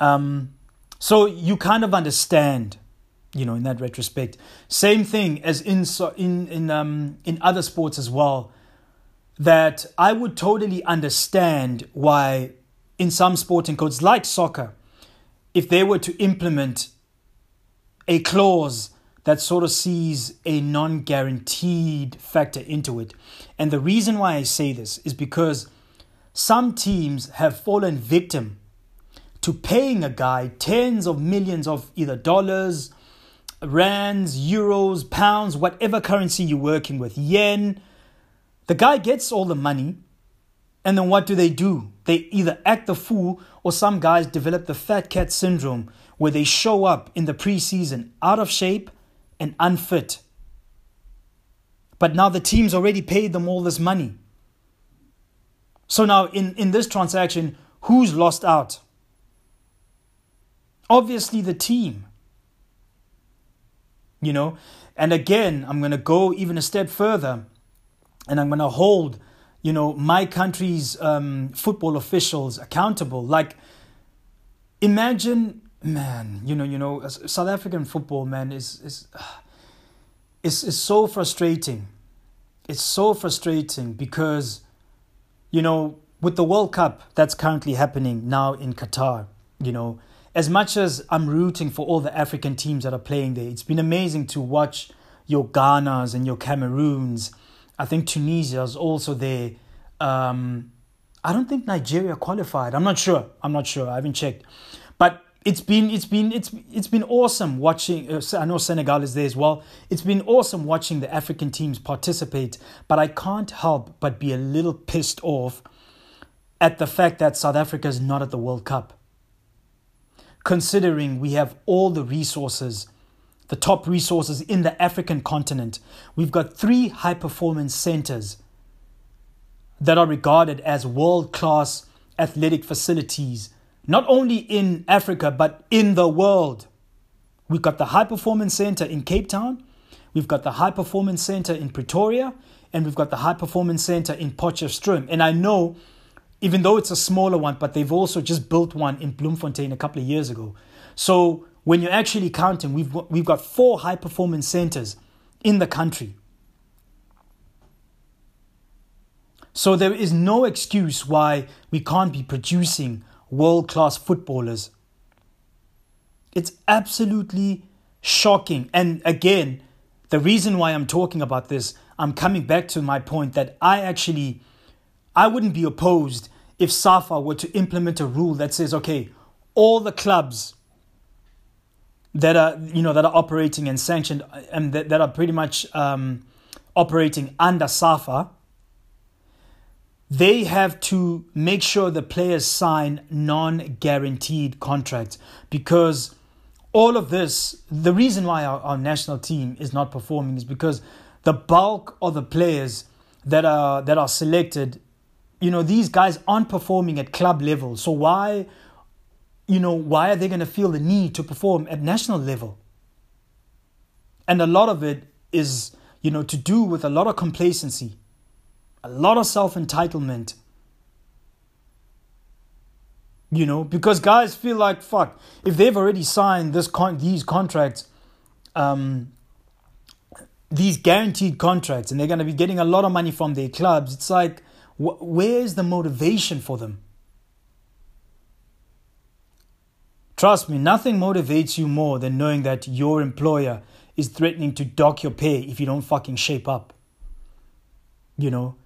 Um, so you kind of understand you know in that retrospect same thing as in in in um in other sports as well that I would totally understand why, in some sporting codes like soccer, if they were to implement a clause that sort of sees a non guaranteed factor into it. And the reason why I say this is because some teams have fallen victim to paying a guy tens of millions of either dollars, rands, euros, pounds, whatever currency you're working with, yen the guy gets all the money, and then what do they do? They either act the fool or some guys develop the fat cat syndrome where they show up in the preseason out of shape and unfit. But now the team's already paid them all this money. So now in, in this transaction, who's lost out? Obviously the team. You know, and again, I'm going to go even a step further and I'm going to hold, you know, my country's um, football officials accountable. Like, imagine, man, you know, you know, South African football, man, is is *sighs* is is so frustrating. It's so frustrating because, you know, with the World Cup that's currently happening now in Qatar, you know, as much as I'm rooting for all the African teams that are playing there, it's been amazing to watch your Ghanas and your Cameroons I think Tunisia is also there. Um, I don't think Nigeria qualified. I'm not sure. I'm not sure. I haven't checked. But it's been it's been it's it's been awesome watching. Uh, I know Senegal is there as well. It's been awesome watching the African teams participate. But I can't help but be a little pissed off at the fact that South Africa is not at the World Cup. Considering we have all the resources the top resources in the African continent. We've got three high performance centers that are regarded as world class athletic facilities, not only in Africa, but in the world. We've got the High Performance Center in Cape Town, we've got the High Performance Center in Pretoria, and we've got the High Performance Center in Potchefstroom. And I know, even though it's a smaller one, but they've also just built one in Bloemfontein a couple of years ago. So when you're actually counting, we've, we've got four high performance centers in the country. So there is no excuse why we can't be producing world class footballers. It's absolutely shocking. And again, the reason why I'm talking about this, I'm coming back to my point that I actually I wouldn't be opposed if SAFA were to implement a rule that says, okay, all the clubs that are you know that are operating and sanctioned and that, that are pretty much um, operating under SAFA they have to make sure the players sign non guaranteed contracts because all of this, the reason why our, our national team is not performing is because the bulk of the players that are that are selected, you know, these guys aren't performing at club level. So why, you know, why are they going to feel the need to perform at national level? And a lot of it is, you know, to do with a lot of complacency a lot of self entitlement. You know, because guys feel like fuck if they've already signed this con- these contracts, um, these guaranteed contracts, and they're going to be getting a lot of money from their clubs. It's like, wh- where's the motivation for them? Trust me, nothing motivates you more than knowing that your employer is threatening to dock your pay if you don't fucking shape up. You know,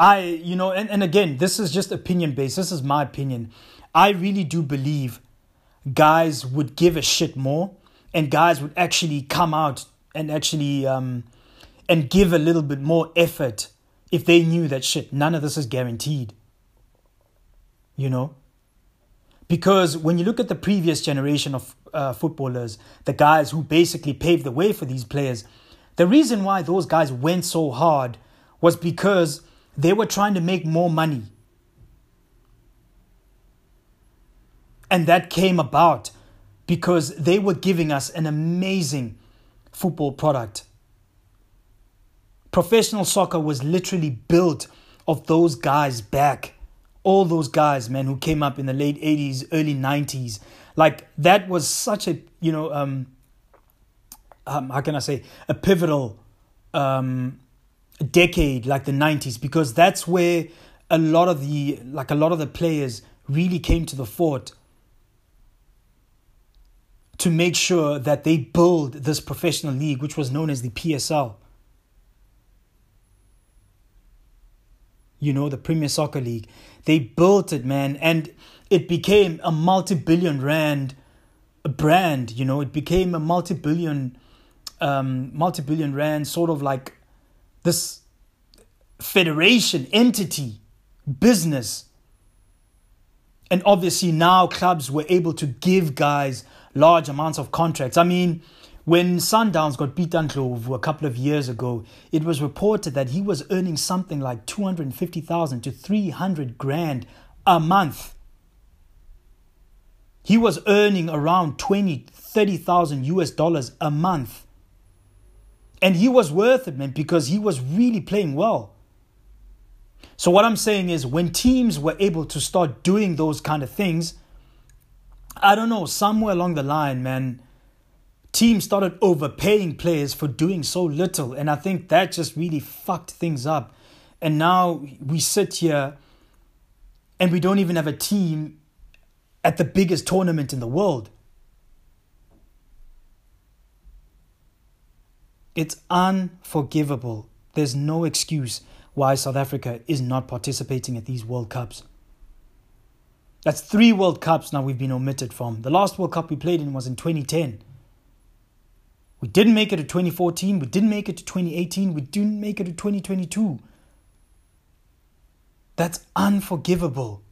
I, you know, and, and again, this is just opinion based. This is my opinion. I really do believe guys would give a shit more and guys would actually come out and actually um, and give a little bit more effort if they knew that shit, none of this is guaranteed. You know? Because when you look at the previous generation of uh, footballers, the guys who basically paved the way for these players, the reason why those guys went so hard was because they were trying to make more money. And that came about because they were giving us an amazing football product. Professional soccer was literally built of those guys back. All those guys, man, who came up in the late 80s, early 90s. Like that was such a, you know, um, um how can I say, a pivotal um, decade like the 90s because that's where a lot of the like a lot of the players really came to the fort to make sure that they build this professional league which was known as the PSL you know the Premier Soccer League. They built it man and it became a multi-billion rand brand you know? It became a multi-billion um multi-billion rand sort of like this federation, entity, business. And obviously, now clubs were able to give guys large amounts of contracts. I mean, when Sundowns got beat Clove a couple of years ago, it was reported that he was earning something like 250,000 to 300 grand a month. He was earning around 20, 30,000 US dollars a month. And he was worth it, man, because he was really playing well. So, what I'm saying is, when teams were able to start doing those kind of things, I don't know, somewhere along the line, man, teams started overpaying players for doing so little. And I think that just really fucked things up. And now we sit here and we don't even have a team at the biggest tournament in the world. It's unforgivable. There's no excuse why South Africa is not participating at these World Cups. That's three World Cups now we've been omitted from. The last World Cup we played in was in 2010. We didn't make it to 2014. We didn't make it to 2018. We didn't make it to 2022. That's unforgivable.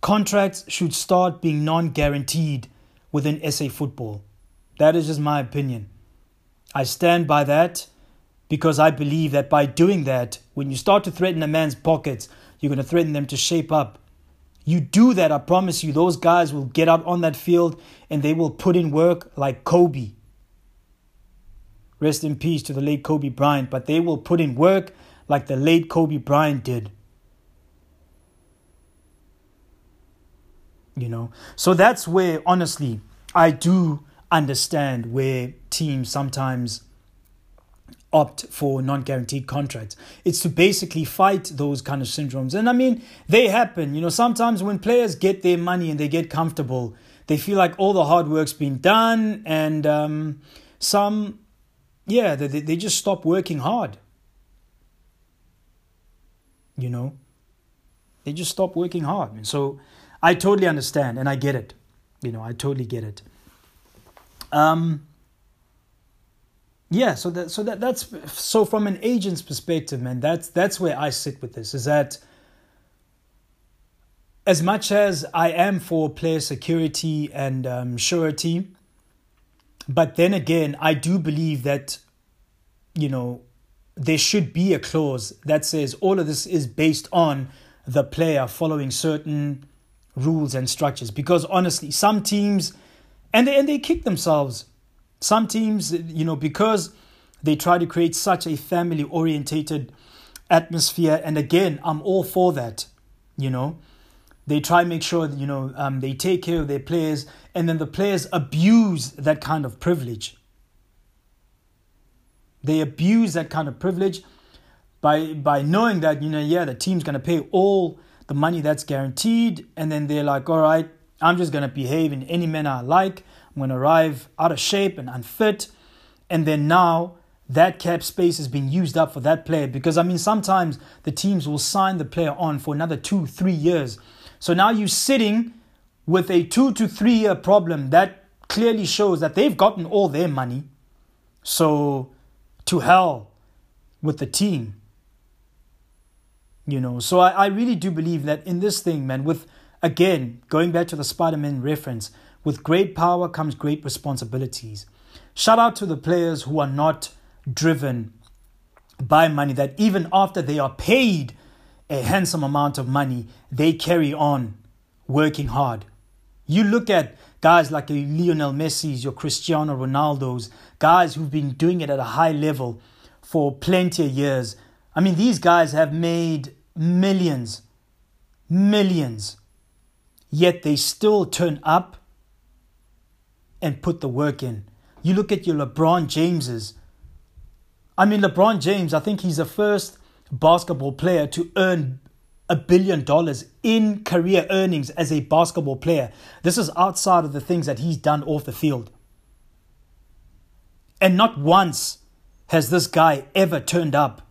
Contracts should start being non guaranteed within SA football. That is just my opinion. I stand by that because I believe that by doing that, when you start to threaten a man's pockets, you're going to threaten them to shape up. You do that, I promise you, those guys will get out on that field and they will put in work like Kobe. Rest in peace to the late Kobe Bryant, but they will put in work like the late Kobe Bryant did. You know, so that's where honestly I do understand where teams sometimes opt for non-guaranteed contracts. It's to basically fight those kind of syndromes. And I mean, they happen. You know, sometimes when players get their money and they get comfortable, they feel like all the hard work's been done, and um, some, yeah, they they just stop working hard. You know, they just stop working hard. And so, I totally understand, and I get it. You know, I totally get it. Um, yeah so that so that that's so from an agent's perspective man that's that's where i sit with this is that as much as i am for player security and um, surety but then again i do believe that you know there should be a clause that says all of this is based on the player following certain rules and structures because honestly some teams and they and they kick themselves some teams, you know, because they try to create such a family orientated atmosphere, and again, I'm all for that, you know. They try to make sure that, you know, um, they take care of their players, and then the players abuse that kind of privilege. They abuse that kind of privilege by by knowing that, you know, yeah, the team's gonna pay all the money that's guaranteed, and then they're like, all right, I'm just gonna behave in any manner I like. I'm going to arrive out of shape and unfit. And then now that cap space is being used up for that player because I mean, sometimes the teams will sign the player on for another two, three years. So now you're sitting with a two to three year problem that clearly shows that they've gotten all their money. So to hell with the team. You know, so I, I really do believe that in this thing, man, with again, going back to the Spider Man reference, with great power comes great responsibilities. Shout out to the players who are not driven by money, that even after they are paid a handsome amount of money, they carry on working hard. You look at guys like your Lionel Messi's, your Cristiano Ronaldo's, guys who've been doing it at a high level for plenty of years. I mean, these guys have made millions, millions, yet they still turn up and put the work in. You look at your LeBron Jameses. I mean, LeBron James, I think he's the first basketball player to earn a billion dollars in career earnings as a basketball player. This is outside of the things that he's done off the field. And not once has this guy ever turned up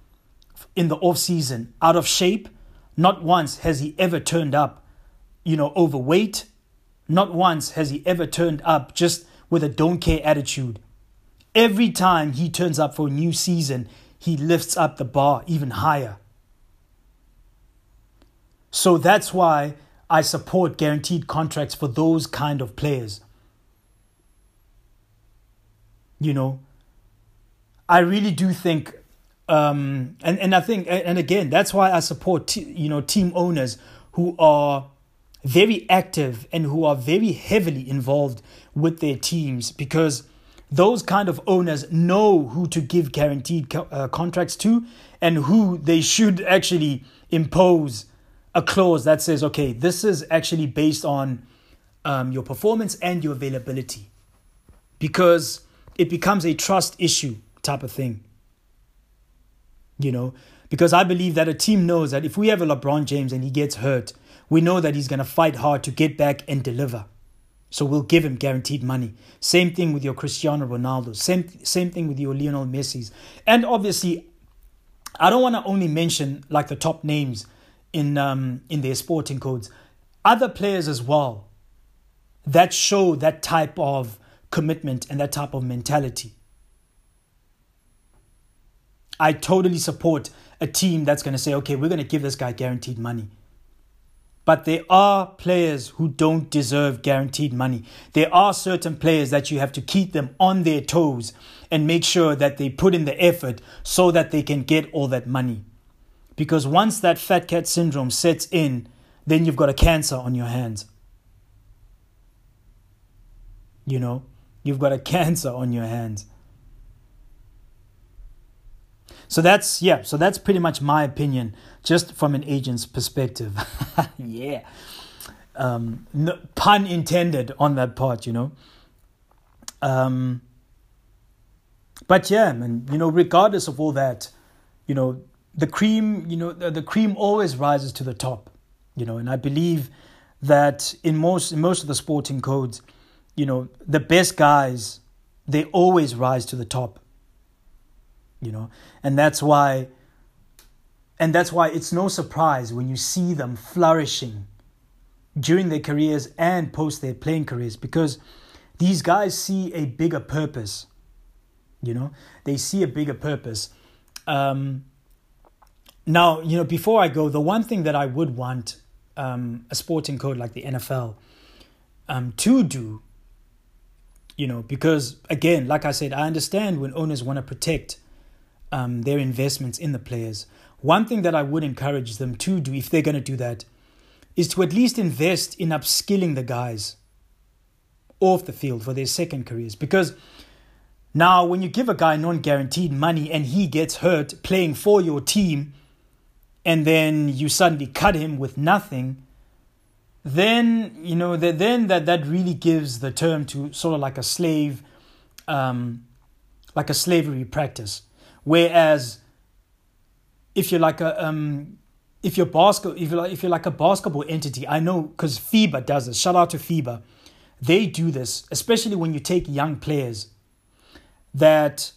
in the off season out of shape. Not once has he ever turned up, you know, overweight not once has he ever turned up just with a don't care attitude. Every time he turns up for a new season, he lifts up the bar even higher. So that's why I support guaranteed contracts for those kind of players. You know, I really do think, um, and and I think, and again, that's why I support t- you know team owners who are very active and who are very heavily involved with their teams because those kind of owners know who to give guaranteed co- uh, contracts to and who they should actually impose a clause that says, okay, this is actually based on um, your performance and your availability because it becomes a trust issue type of thing. You know, because I believe that a team knows that if we have a LeBron James and he gets hurt, we know that he's going to fight hard to get back and deliver. So we'll give him guaranteed money. Same thing with your Cristiano Ronaldo. Same same thing with your Lionel Messi's. And obviously, I don't want to only mention like the top names in um, in their sporting codes. Other players as well that show that type of commitment and that type of mentality. I totally support a team that's going to say, okay, we're going to give this guy guaranteed money. But there are players who don't deserve guaranteed money. There are certain players that you have to keep them on their toes and make sure that they put in the effort so that they can get all that money. Because once that fat cat syndrome sets in, then you've got a cancer on your hands. You know, you've got a *laughs* cancer on your hands. So that's yeah, so that's pretty much my opinion just from an agent's perspective. *laughs* yeah. Um, no, pun intended on that part, you know. Um, but yeah, man, you know, regardless of all that, you know, the cream, you know, the, the cream always rises to the top, you know, and I believe that in most in most of the sporting codes, you know, the best guys, they always rise to the top. You know, and that's why and that's why it's no surprise when you see them flourishing during their careers and post their playing careers because these guys see a bigger purpose. You know, they see a bigger purpose. Um, now, you know, before I go, the one thing that I would want um, a sporting code like the NFL um, to do, you know, because again, like I said, I understand when owners want to protect um, their investments in the players. One thing that I would encourage them to do, if they're going to do that, is to at least invest in upskilling the guys off the field for their second careers. Because now, when you give a guy non guaranteed money and he gets hurt playing for your team, and then you suddenly cut him with nothing, then you know that then that that really gives the term to sort of like a slave, um, like a slavery practice. Whereas if you're like a um, if you're basketball if you're like if you're like a basketball entity, I know because FIBA does this. Shout out to FIBA. They do this, especially when you take young players. That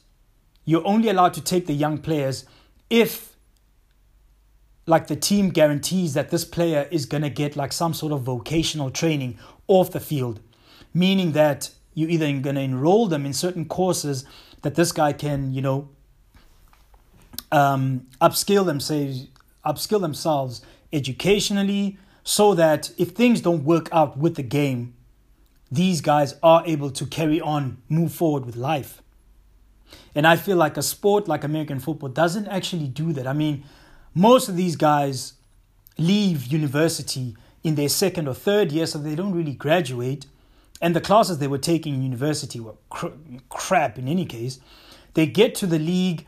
you're only allowed to take the young players if like the team guarantees that this player is going to get like some sort of vocational training off the field meaning that you're either going to enroll them in certain courses that this guy can you know um, upskill themselves, upskill themselves educationally, so that if things don't work out with the game, these guys are able to carry on, move forward with life. And I feel like a sport like American football doesn't actually do that. I mean, most of these guys leave university in their second or third year, so they don't really graduate. And the classes they were taking in university were cr- crap in any case. They get to the league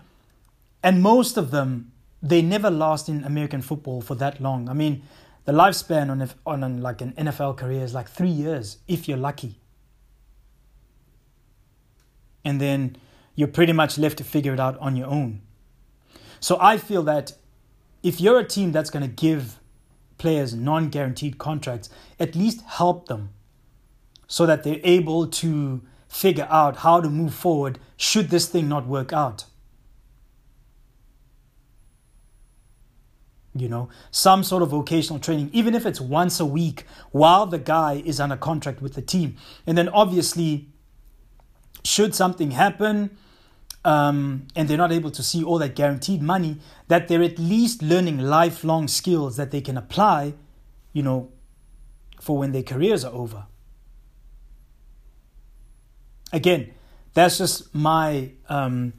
and most of them they never last in American football for that long. I mean, the lifespan on on an, like an NFL career is like three years if you're lucky, and then you're pretty much left to figure it out on your own. So I feel that if you're a team that's going to give players non-guaranteed contracts, at least help them so that they're able to figure out how to move forward should this thing not work out. You know, some sort of vocational training, even if it's once a week while the guy is on a contract with the team. And then obviously, should something happen um, and they're not able to see all that guaranteed money, that they're at least learning lifelong skills that they can apply, you know, for when their careers are over. Again, that's just my um,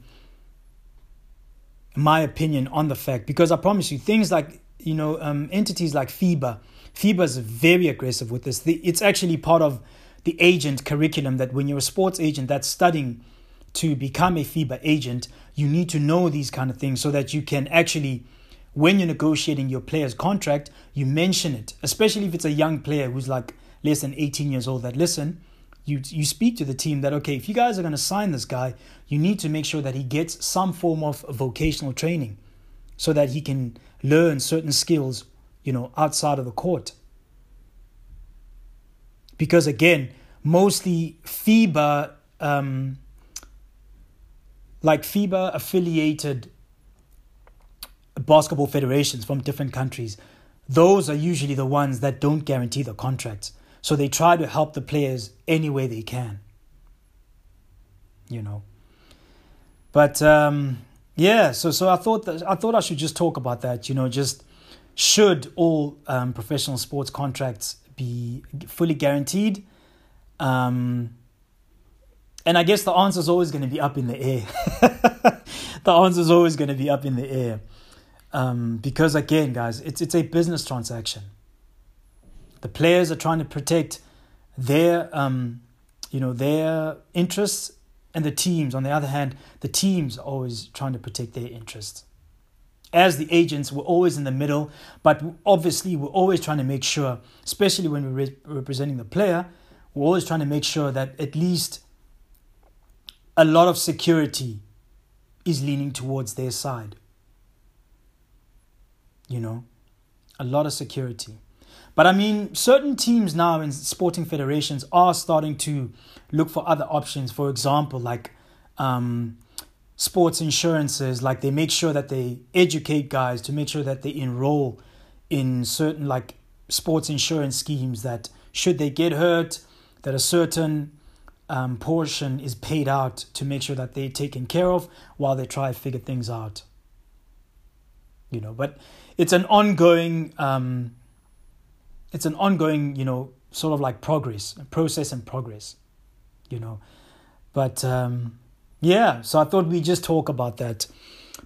my opinion on the fact because I promise you things like you know um, entities like FIBA, FIBA is very aggressive with this. The, It's actually part of the agent curriculum that when you're a sports agent that's studying to become a FIBA agent, you need to know these kind of things so that you can actually, when you're negotiating your player's contract, you mention it, especially if it's a young player who's like less than 18 years old. That listen, you you speak to the team that okay, if you guys are going to sign this guy, you need to make sure that he gets some form of vocational training so that he can learn certain skills, you know, outside of the court. Because again, mostly FIBA um, like FIBA affiliated basketball federations from different countries, those are usually the ones that don't guarantee the contracts. So they try to help the players any way they can. You know. But um, yeah, so so I thought that I thought I should just talk about that. You know, just should all um, professional sports contracts be fully guaranteed? Um, and I guess the answer is always going to be up in the air. *laughs* the answer is always going to be up in the air. Um, because again, guys, it's it's a business transaction. The players are trying to protect their um, you know their interests, and the teams, on the other hand, the teams are always trying to protect their interests. As the agents, we're always in the middle, but obviously we're always trying to make sure, especially when we're re- representing the player, we're always trying to make sure that at least a lot of security is leaning towards their side. You know, a lot of security. But I mean, certain teams now in sporting federations are starting to look for other options. For example, like um, sports insurances, like they make sure that they educate guys to make sure that they enroll in certain like sports insurance schemes that should they get hurt, that a certain um, portion is paid out to make sure that they're taken care of while they try to figure things out. You know, but it's an ongoing, um, it's an ongoing, you know, sort of like progress, process and progress. You know, but um, yeah. So I thought we just talk about that.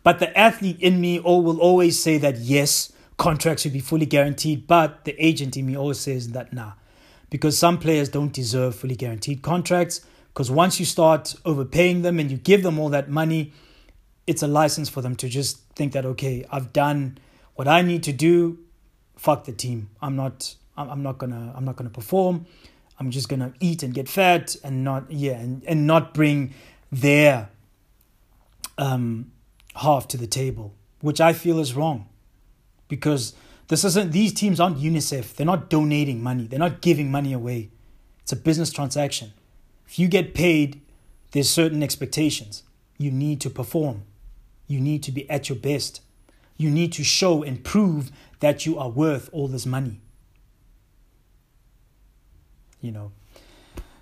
But the athlete in me all will always say that yes, contracts should be fully guaranteed. But the agent in me always says that nah, because some players don't deserve fully guaranteed contracts. Because once you start overpaying them and you give them all that money, it's a license for them to just think that okay, I've done what I need to do. Fuck the team. I'm not. I'm not gonna. I'm not gonna perform. I'm just gonna eat and get fat and not yeah and, and not bring their um half to the table, which I feel is wrong, because this isn't, these teams aren't UNICEF. They're not donating money. They're not giving money away. It's a business transaction. If you get paid, there's certain expectations. You need to perform. You need to be at your best. You need to show and prove that you are worth all this money. You know.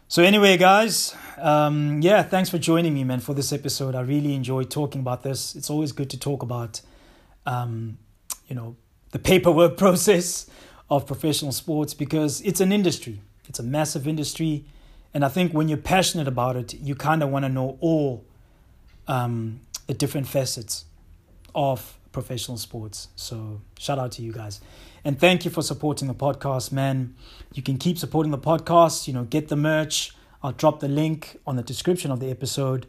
So anyway, guys, um, yeah, thanks for joining me, man, for this episode. I really enjoyed talking about this. It's always good to talk about, um, you know, the paperwork *laughs* process of professional sports because it's an industry. It's a massive industry. And I think when you're passionate about it, you kind of want to know all um, the different facets of professional sports. So shout out to you guys. And thank you for supporting the podcast, man. You can keep supporting the podcast, you know, get the merch. I'll drop the link on the description of the episode.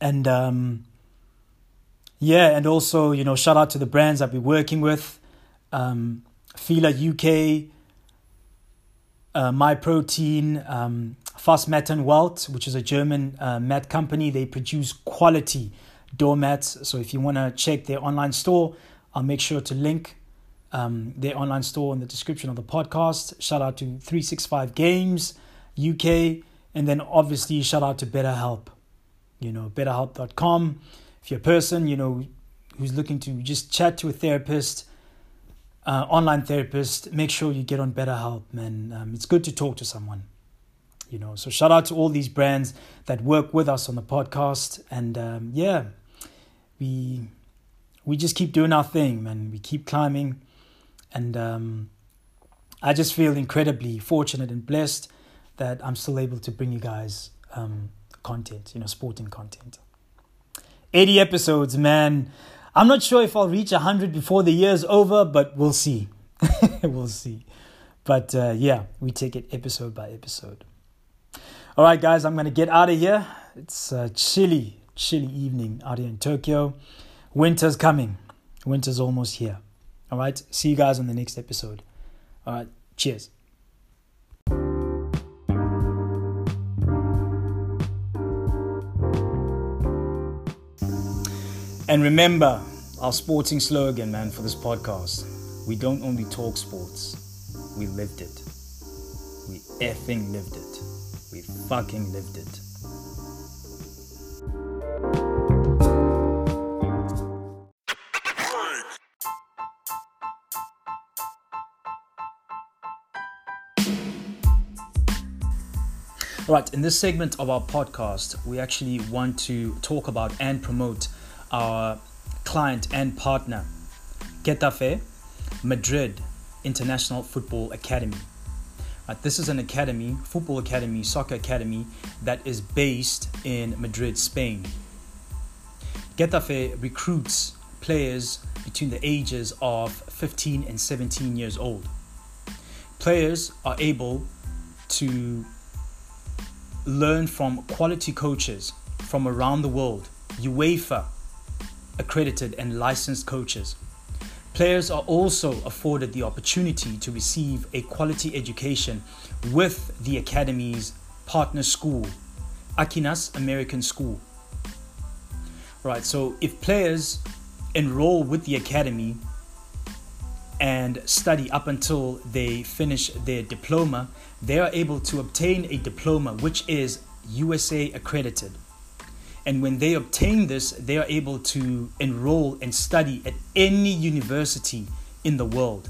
And um, yeah, and also, you know, shout out to the brands that we're working with. Um, Fila UK, uh, My Protein, um, Fussmatten Welt, which is a German uh, mat company. They produce quality doormats. So if you want to check their online store, I'll make sure to link um, their online store in the description of the podcast. Shout out to 365 Games UK. And then obviously, shout out to BetterHelp. You know, betterhelp.com if you're a person, you know, who's looking to just chat to a therapist, uh, online therapist, make sure you get on BetterHelp, man. Um, it's good to talk to someone, you know. So shout out to all these brands that work with us on the podcast, and um, yeah, we we just keep doing our thing, man. We keep climbing, and um, I just feel incredibly fortunate and blessed that I'm still able to bring you guys um, content, you know, sporting content. 80 episodes, man. I'm not sure if I'll reach 100 before the year's over, but we'll see. *laughs* we'll see. But uh, yeah, we take it episode by episode. All right, guys, I'm going to get out of here. It's a chilly, chilly evening out here in Tokyo. Winter's coming. Winter's almost here. All right, see you guys on the next episode. All right, cheers. And remember our sporting slogan, man, for this podcast. We don't only talk sports, we lived it. We effing lived it. Fucking lived it. All right, in this segment of our podcast, we actually want to talk about and promote our client and partner, Getafe, Madrid International Football Academy. Uh, this is an academy, football academy, soccer academy that is based in Madrid, Spain. Getafe recruits players between the ages of 15 and 17 years old. Players are able to learn from quality coaches from around the world, UEFA accredited and licensed coaches. Players are also afforded the opportunity to receive a quality education with the Academy's partner school, Aquinas American School. Right, so if players enroll with the Academy and study up until they finish their diploma, they are able to obtain a diploma which is USA accredited. And when they obtain this, they are able to enroll and study at any university in the world.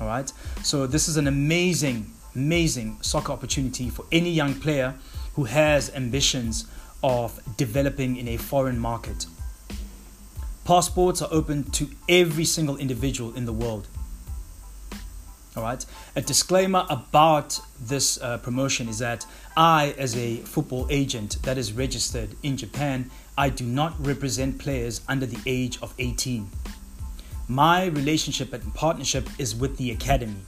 All right. So, this is an amazing, amazing soccer opportunity for any young player who has ambitions of developing in a foreign market. Passports are open to every single individual in the world. All right. A disclaimer about this uh, promotion is that I, as a football agent that is registered in Japan, I do not represent players under the age of 18. My relationship and partnership is with the academy.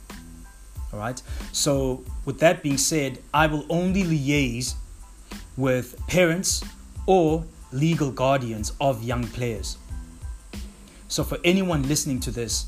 All right. So, with that being said, I will only liaise with parents or legal guardians of young players. So, for anyone listening to this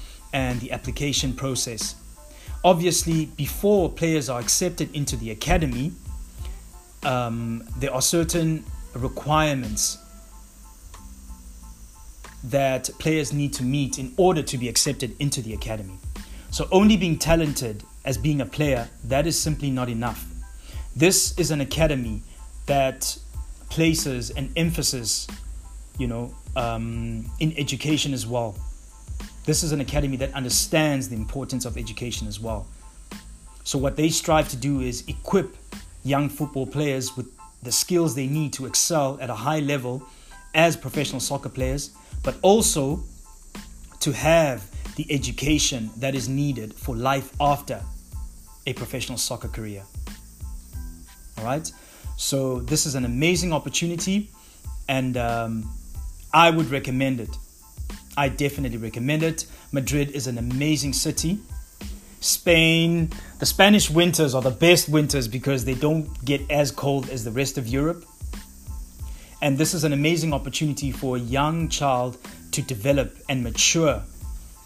and the application process. Obviously, before players are accepted into the academy, um, there are certain requirements that players need to meet in order to be accepted into the academy. So, only being talented as being a player, that is simply not enough. This is an academy that places an emphasis, you know, um, in education as well. This is an academy that understands the importance of education as well. So, what they strive to do is equip young football players with the skills they need to excel at a high level as professional soccer players, but also to have the education that is needed for life after a professional soccer career. All right? So, this is an amazing opportunity, and um, I would recommend it. I definitely recommend it. Madrid is an amazing city. Spain, the Spanish winters are the best winters because they don't get as cold as the rest of Europe. And this is an amazing opportunity for a young child to develop and mature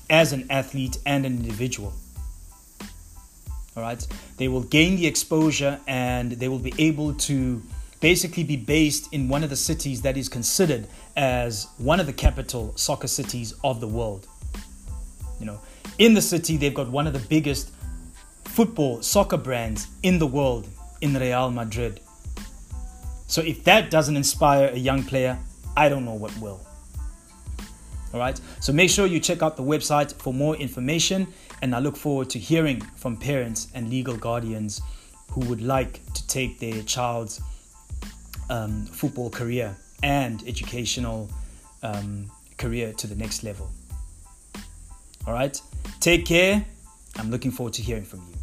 as an athlete and an individual. All right, they will gain the exposure and they will be able to basically be based in one of the cities that is considered as one of the capital soccer cities of the world. You know, in the city, they've got one of the biggest football soccer brands in the world in Real Madrid. So if that doesn't inspire a young player, I don't know what will. All right. So make sure you check out the website for more information, and I look forward to hearing from parents and legal guardians who would like to take their child's um, football career and educational um, career to the next level. All right. Take care. I'm looking forward to hearing from you.